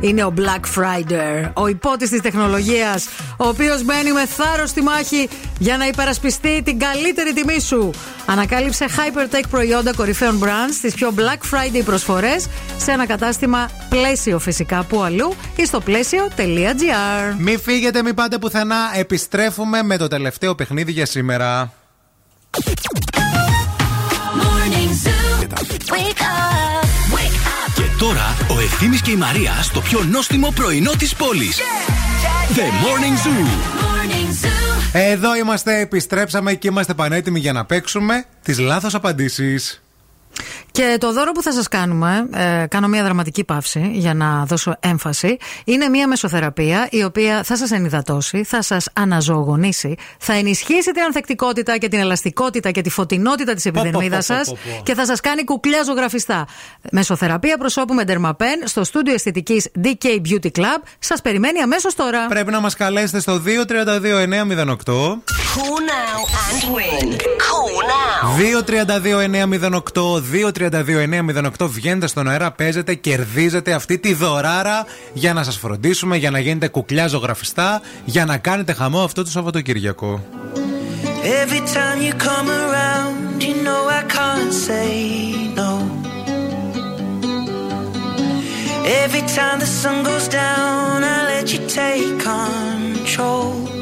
Είναι ο Black Friday, ο υπότη τη τεχνολογίας, ο οποίος μπαίνει με θάρρος στη μάχη για να υπερασπιστεί την καλύτερη τιμή σου. Ανακάλυψε Hypertech προϊόντα κορυφαίων brands στι πιο Black Friday προσφορές σε ένα κατάστημα πλαίσιο φυσικά που αλλού ή στο πλαίσιο.gr. Μη φύγετε, μη πάτε πουθενά. Επιστρέφουμε με το τελευταίο παιχνίδι για σήμερα. Morning Zoo. Wake up. Wake up. Και τώρα ο Ευθύμης και η Μαρία στο πιο νόστιμο πρωινό της πόλης. The Morning Zoo. Morning Zoo. Εδώ είμαστε, επιστρέψαμε και είμαστε πανέτοιμοι για να παίξουμε τις λάθος απαντήσεις. Και το δώρο που θα σας κάνουμε, ε, κάνω μια δραματική παύση για να δώσω έμφαση, είναι μια μεσοθεραπεία η οποία θα σας ενυδατώσει, θα σας αναζωογονήσει, θα ενισχύσει την ανθεκτικότητα και την ελαστικότητα και τη φωτεινότητα της επιδερμίδας πω, πω, σας πω, πω. και θα σας κάνει κουκλιά ζωγραφιστά. Μεσοθεραπεία προσώπου με ντερμαπέν στο στούντιο αισθητικής DK Beauty Club σας περιμένει αμέσως τώρα. Πρέπει να μας καλέσετε στο 232-908. Call now and win. Call now. 232-908, 232-908. Βγαίνετε στον αέρα, παίζετε, κερδίζετε αυτή τη δωράρα για να σας φροντίσουμε, για να γίνετε κουκλιά ζωγραφιστά, για να κάνετε χαμό αυτό το Σαββατοκύριακο. Every time you come around, you know I can't say no. Every time the sun goes down, I let you take control.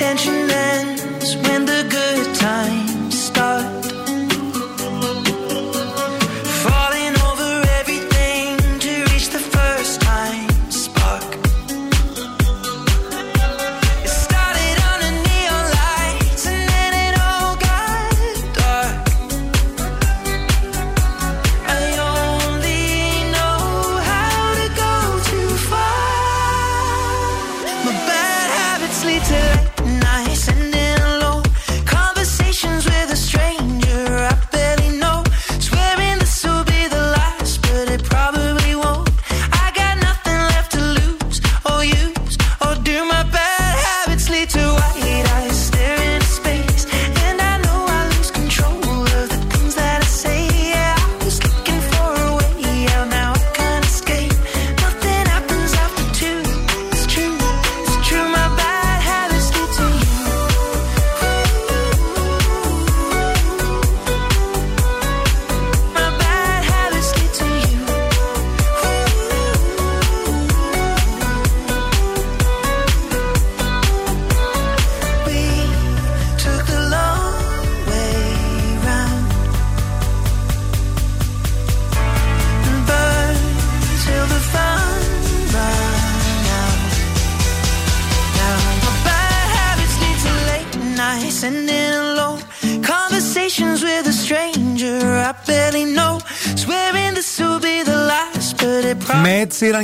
Intention ends when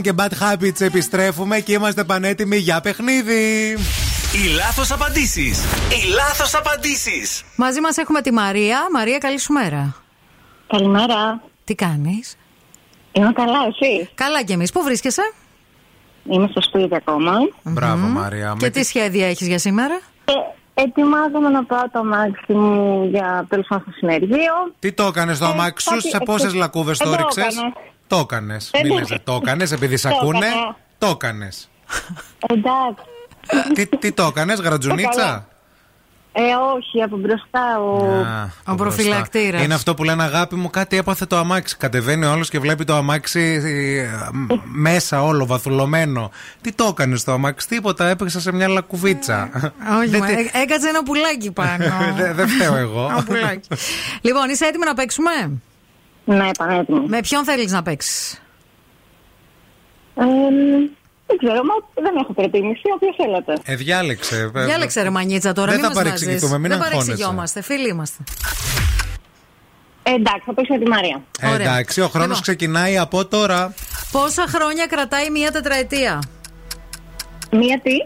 και Bad Habits επιστρέφουμε και είμαστε πανέτοιμοι για παιχνίδι. Οι λάθος απαντήσεις. Οι λάθος απαντήσεις. Μαζί μας έχουμε τη Μαρία. Μαρία, καλή σου μέρα. Καλημέρα. Τι κάνεις; Είμαι καλά, εσύ; Καλά κι εμείς. Πού βρίσκεσαι, Είμαι στο σπίτι ακόμα. Μπράβο, Μαρία. Και Με τι σχέδια έχεις για σήμερα; Ε, ετοιμάζομαι να πάω το αμάξι μου για τέλος πάντων στο συνεργείο. Τι το έκανες στο Ε, αμάξι σου, κάτι- σε πόσες ε, λακκούβες ε, το το έριξε. Έκανα. Το έκανες. Ε, Μην ναι. λες, το έκανες επειδή σε Το ακούνε. έκανα. Το έκανες. Εντάξει. τι, τι το έκανες, γρατζουνίτσα; καλά. Ε, όχι, από μπροστά ο. Α, από προφυλακτήρας. μπροστά. Είναι αυτό που λένε αγάπη μου, κάτι έπαθε το αμάξι. Κατεβαίνει ο άλλος και βλέπει το αμάξι ε, μ, μέσα όλο βαθουλωμένο. Τι το έκανες το αμάξι, τίποτα, έπαιξα σε μια λακκουβίτσα. Όχι, Δεν μα, τι- έ- έκατσε ένα πουλάκι πάνω. Δεν δεν φταίω εγώ. Ένα πουλάκι. λοιπόν, είσαι έτοιμη να παίξουμε; Ναι, πανέτοιμη. Με ποιον θέλεις να παίξεις; Ε, δεν ξέρω, μα δεν έχω προτίμηση, όποιος θέλετε. Ε, διάλεξε. ε, Διάλεξε ρε μανίτσα τώρα. Δεν μην θα μας παρεξηγηθούμε, βάζεις. μην Δεν αγχώνεσαι. παρεξηγιόμαστε. Φίλοι είμαστε. Ε, εντάξει, θα παίξω τη Μαρία. Ε, Ωραία. εντάξει, ο χρόνος Λοιπόν. ξεκινάει από τώρα. Πόσα χρόνια κρατάει μία τετραετία; Μία τι;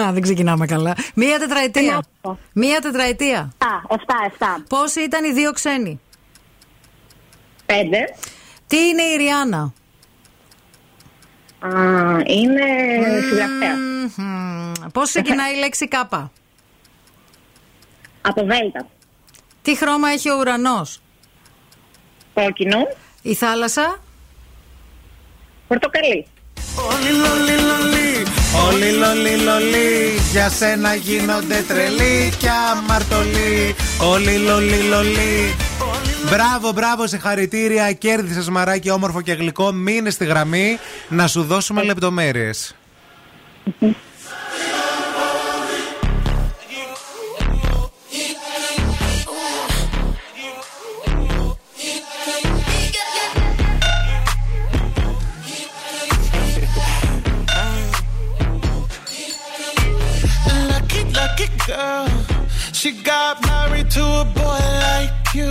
Α, δεν ξεκινάμε καλά. Μία τετραετία. Μία τετραετία. Α, 7, 7. Πόσοι ήταν οι δύο ξένοι; 5. Τι είναι η Ριάννα; Α, είναι συγγραφέα. Πώς ξεκινάει η λέξη κάπα; Από Δέλτα. Τι χρώμα έχει ο ουρανός; Κόκκινο. Η θάλασσα; Πορτοκαλί. Όλοι λολί λολί, όλοι λολί λολί Για σένα γίνονται τρελοί και αμαρτωλοί Όλοι λολί λολί Μπράβο, μπράβο, συγχαρητήρια. Κέρδισες μαράκι όμορφο και γλυκό. Μείνε στη γραμμή να σου δώσουμε λεπτομέρειες. Lucky, lucky girl. She got married to a boy like you.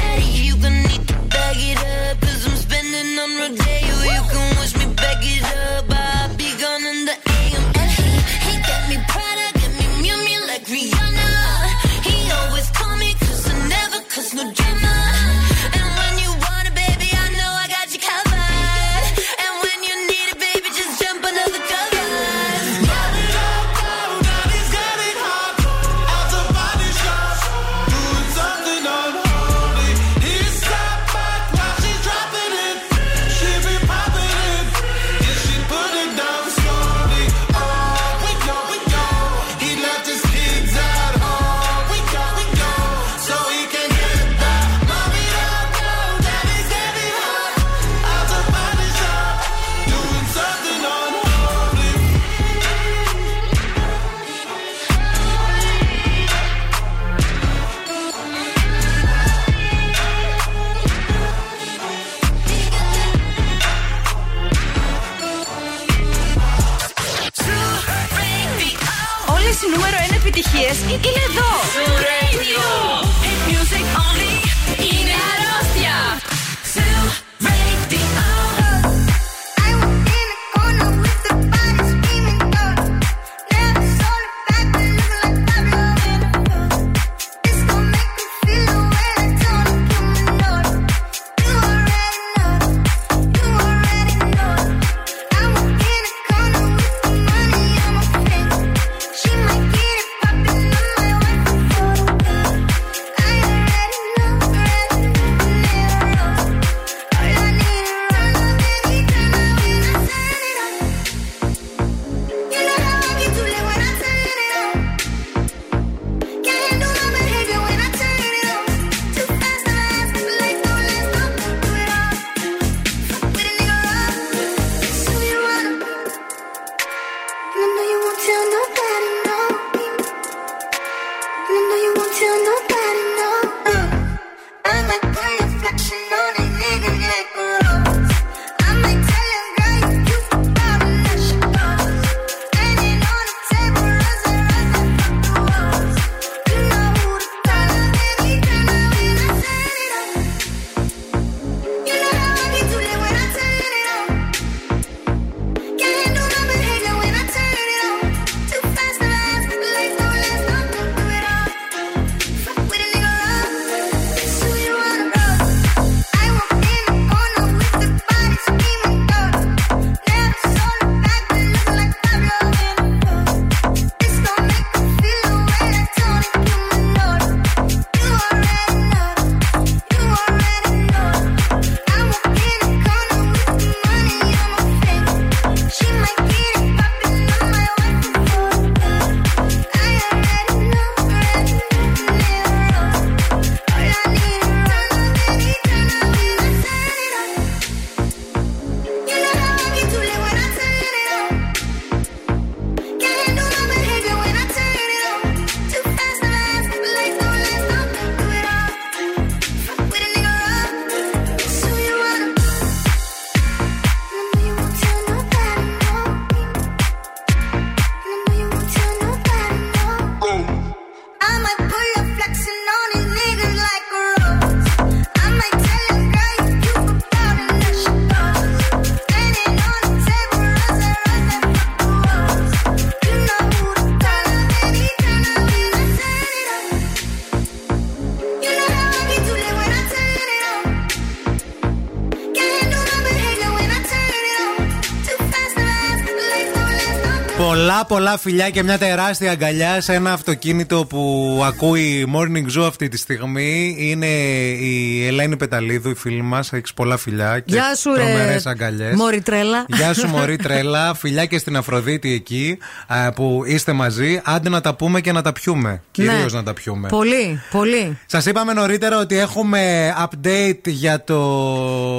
Πολλά πολλά φιλιά και μια τεράστια αγκαλιά σε ένα αυτοκίνητο που ακούει Morning Zoo αυτή τη στιγμή. Είναι η Ελένη Πεταλίδου, η φίλη μας. Έχεις πολλά φιλιά και Γεια σου, ρε. τρομερές αγκαλιές. Μωρή τρέλα. Γεια σου, Μωρή Τρέλα. Φιλιά και στην Αφροδίτη εκεί α, που είστε μαζί. Άντε να τα πούμε και να τα πιούμε. Κυρίως Ναι. να τα πιούμε. Πολύ, πολύ. Σας είπαμε νωρίτερα ότι έχουμε update για το,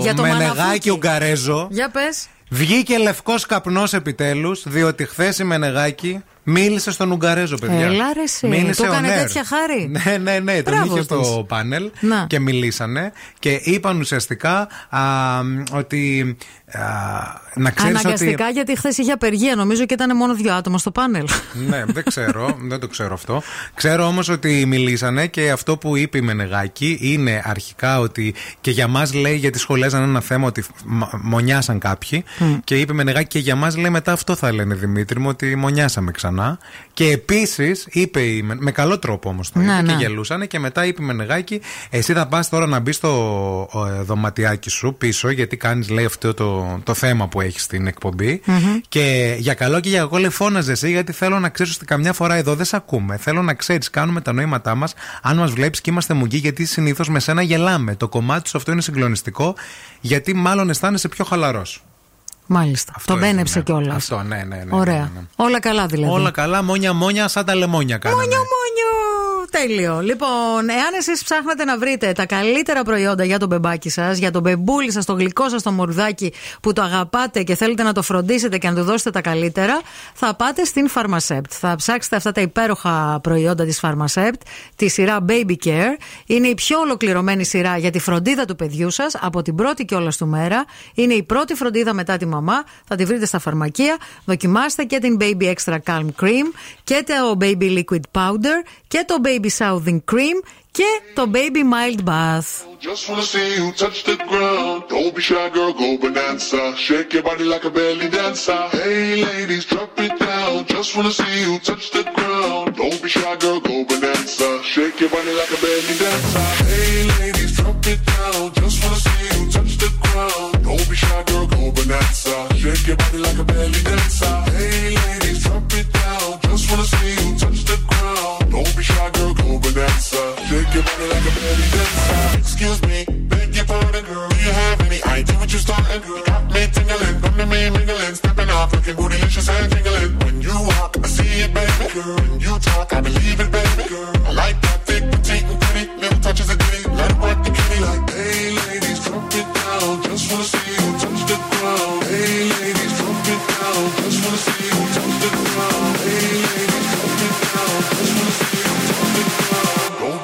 Για το Μενεγάκι Μαναβούκι. Ουγγαρέζο. Για πες. Βγήκε λευκός καπνός επιτέλους, διότι χθες η Μενεγάκη μίλησε στον Ουγγαρέζο, παιδιά. Έλα, ρε, εσύ. Μίλησε Του έκανε on air. τέτοια χάρη. Ναι, ναι, ναι. Τον Μπράβο είχε στο της. πάνελ Να. και μιλήσανε και είπαν ουσιαστικά α, ότι. Α, να ξέρεις ότι. Αναγκαστικά γιατί χθες είχε απεργία, νομίζω και ήταν μόνο δύο άτομα στο πάνελ. ναι, δεν ξέρω, δεν το ξέρω αυτό. Ξέρω όμως ότι μιλήσανε και αυτό που είπε η Μενεγάκη είναι αρχικά ότι και για μας λέει για τι σχολέ ήταν ένα θέμα ότι μ- μονιάσαν κάποιοι. Και είπε η Μενεγάκη και για μας λέει μετά αυτό θα λένε Δημήτρη μου ότι μονιάσαμε ξανά. Και επίσης είπε η Με- με καλό τρόπο όμως το είπε Ναι, και ναι. γελούσανε και μετά είπε η Μενεγάκη εσύ θα πας τώρα να μπεις στο ε, δωματιάκι σου πίσω γιατί κάνεις λέει αυτό το, το θέμα που έχεις στην εκπομπή. Και για καλό και για κακό λέει φώναζε εσύ γιατί θέλω να ξέρεις ότι καμιά φορά εδώ δεν σε ακούμε. Θέλω να ξέρεις, κάνουμε τα νοήματά μας αν μας βλέπεις και είμαστε μουγγί γιατί συνήθως με σένα γελάμε. Το κομμάτι σου αυτό είναι συγκλονιστικό γιατί μάλλον αισθάνεσαι πιο χαλαρός. Μάλιστα. Αυτό Τον είναι, μπένεψε ναι. κιόλας. Αυτό, ναι, ναι, ναι. Ωραία. ναι, ναι, ναι. Όλα καλά δηλαδή. Όλα καλά, μόνια μόνια σαν τα λεμόνια κάναμε. Μόνιο, μόνιο. Τέλειο. Λοιπόν, εάν εσείς ψάχνετε να βρείτε τα καλύτερα προϊόντα για τον μπεμπάκι σας, για τον μπεμπούλι σας, το γλυκό σας, το μουρδάκι που το αγαπάτε και θέλετε να το φροντίσετε και να του δώσετε τα καλύτερα, θα πάτε στην Pharmacept. Θα ψάξετε αυτά τα υπέροχα προϊόντα της Pharmacept, τη σειρά Baby Care. Είναι η πιο ολοκληρωμένη σειρά για τη φροντίδα του παιδιού σας από την πρώτη κιόλα του μέρα. Είναι η πρώτη φροντίδα μετά τη μαμά. Θα τη βρείτε στα φαρμακεία. Δοκιμάστε και την Baby Extra Calm Cream και το Baby Liquid Powder και το Baby Soothing Cream και το Baby Mild Bath. Just wanna see you touch the ground. Don't be shy, girl, go bonanza. Shake your body like a belly dancer. Hey, ladies, drop it down. Just wanna see you touch the ground. Don't be shy, girl, go bonanza. Shake your body like a belly dancer. Hey, ladies, drop it down. Just wanna see you touch the ground. Don't be shy, girl, go bonanza. Shake your body like a belly dancer. Hey, ladies, drop it down. Just wanna see you touch the ground. Don't be shy, girl, bonanza. Shake your body like a belly dancer. Excuse me, beg your pardon, girl. Do you have any idea what you're starting? You got me tingling, come to me mingling, stepping off, looking bootylicious and tingling. When you walk, I see it, baby. Girl, when you talk, I believe it, baby. Girl, I like that thick, petite, and pretty. Little touches of ditty, let it work the kitty like, hey, ladies, drop it down. Just wanna see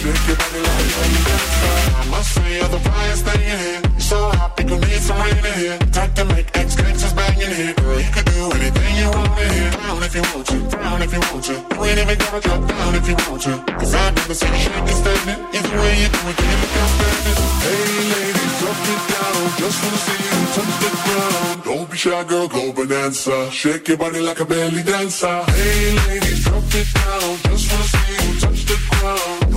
Shake your body like dancer. I must say in here. So hot, need some here. Make here. Girl, you can do anything you want here. If you want to, if you want to. Even gotta drop down if you want you shake. Either way you do it. Hey ladies, drop it down. Just wanna see you touch the ground. Don't be shy, girl, go. Shake your body like a belly dancer. Hey ladies, drop it down. Just wanna see you touch the ground.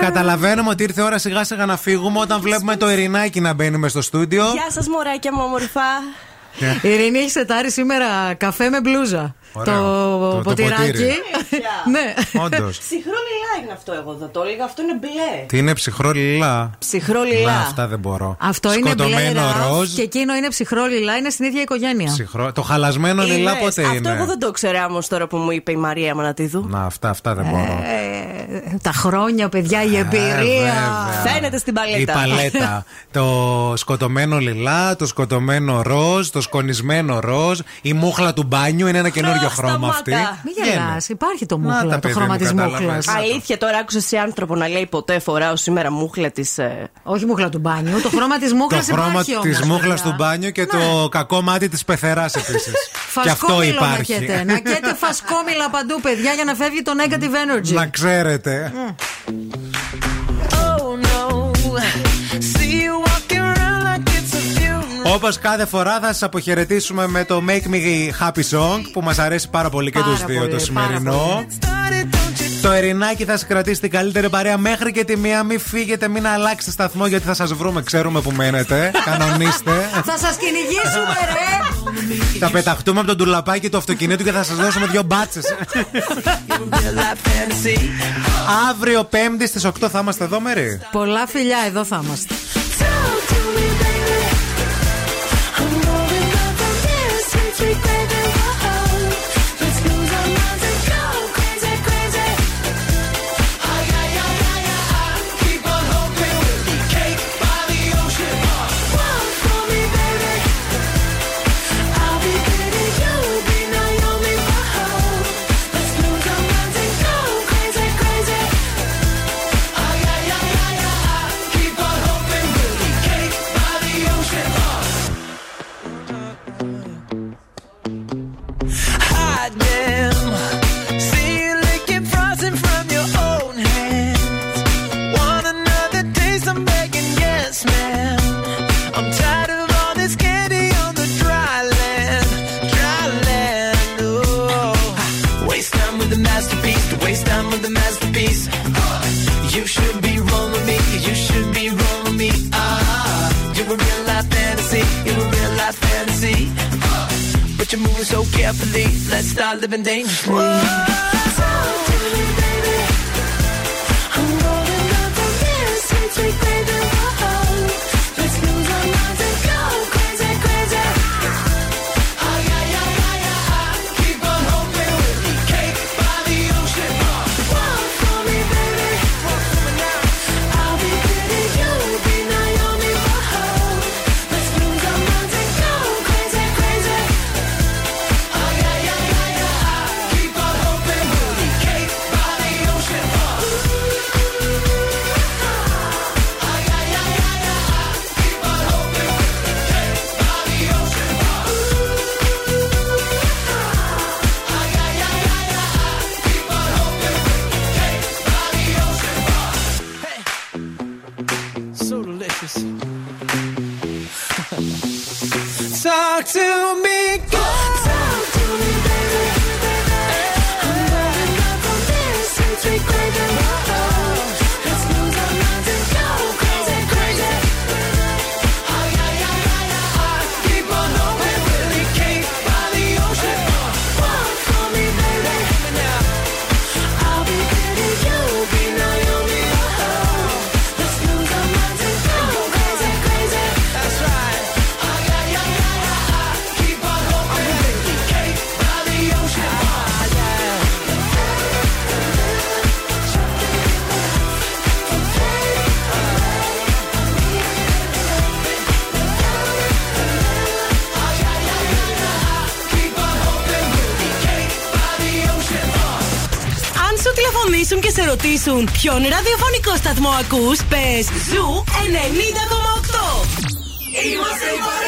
Καταλαβαίνουμε ότι ήρθε η ώρα σιγά σιγά να φύγουμε όταν βλέπουμε το Ειρηνάκι να μπαίνει μες στο στούντιο. Γεια σας, μωράκια μου, όμορφα. Η Ειρήνη έχει σετάρει σήμερα καφέ με μπλούζα. Ωραίο. Το, Το- το ποτηράκι. ποτήρι. ναι. Όντως. Ψυχρό λιλά είναι αυτό, εγώ δεν το έλεγα. Αυτό είναι μπλε. Τι είναι ψυχρό λιλά; Ψυχρό λιλά. Να, αυτά δεν μπορώ. Αυτό είναι μπλε Σκοτωμένο ραφ ροζ. και εκείνο είναι ψυχρό λιλά, είναι στην ίδια οικογένεια. Ψυχρό. Το χαλασμένο λιλά Είδες, πότε αυτό είναι; εγώ δεν το ήξερα όμως τώρα που μου είπε η Μαρία Μανατίδου. Να, αυτά, αυτά δεν μπορώ. Ε, τα χρόνια, παιδιά, η εμπειρία. βέβαια. Φαίνεται στην παλέτα. Η παλέτα. το σκοτωμένο λιλά, το σκοτωμένο ροζ, το σκονισμένο ροζ, η μούχλα του μπάνιου είναι ένα καινούριο χρώμα αυτή. Μην γελάς, υπάρχει το τα, μούχλα, το παιδί χρώμα μου, της κατάλαβες. μούχλας. Αλήθεια, τώρα άκουσε σε άνθρωπο να λέει ποτέ φοράω σήμερα μούχλα της. Όχι μούχλα του μπάνιου, το χρώμα της μούχλας Το χρώμα της μούχλας του μπάνιου και το κακό μάτι της πεθεράς επίσης. και αυτό Φασκόμηλο να υπάρχει. έχετε. Να καίτε φασκόμηλα παντού, παιδιά, για να φεύγει το negative energy. Να ξέρετε. Oh no. See you walking around like it's a funeral. Όπως κάθε φορά θα σας αποχαιρετήσουμε με το Make Me Happy Song που μας αρέσει πάρα πολύ και Πάρα τους δύο πολύ, το πάρα σημερινό. Το Ερινάκι θα σα κρατήσει την καλύτερη παρέα μέχρι και τη μία. Μην φύγετε, μην αλλάξετε σταθμό γιατί θα σας βρούμε. Ξέρουμε που μένετε. Κανονίστε. Θα σας κυνηγήσουμε, ρε! θα πεταχτούμε από τον τουλαπάκι του αυτοκινήτου και θα σας δώσουμε δύο μπάτσες. Αύριο Πέμπτη στις 8 θα είμαστε εδώ, Μερή. Πολλά φιλιά, εδώ θα είμαστε. Carefully. Let's start living dangerously. So ρωτήσουν ποιον ραδιοφωνικό σταθμό ακούς, πες Zoo 90,8. Είμαστε η παρέα σου.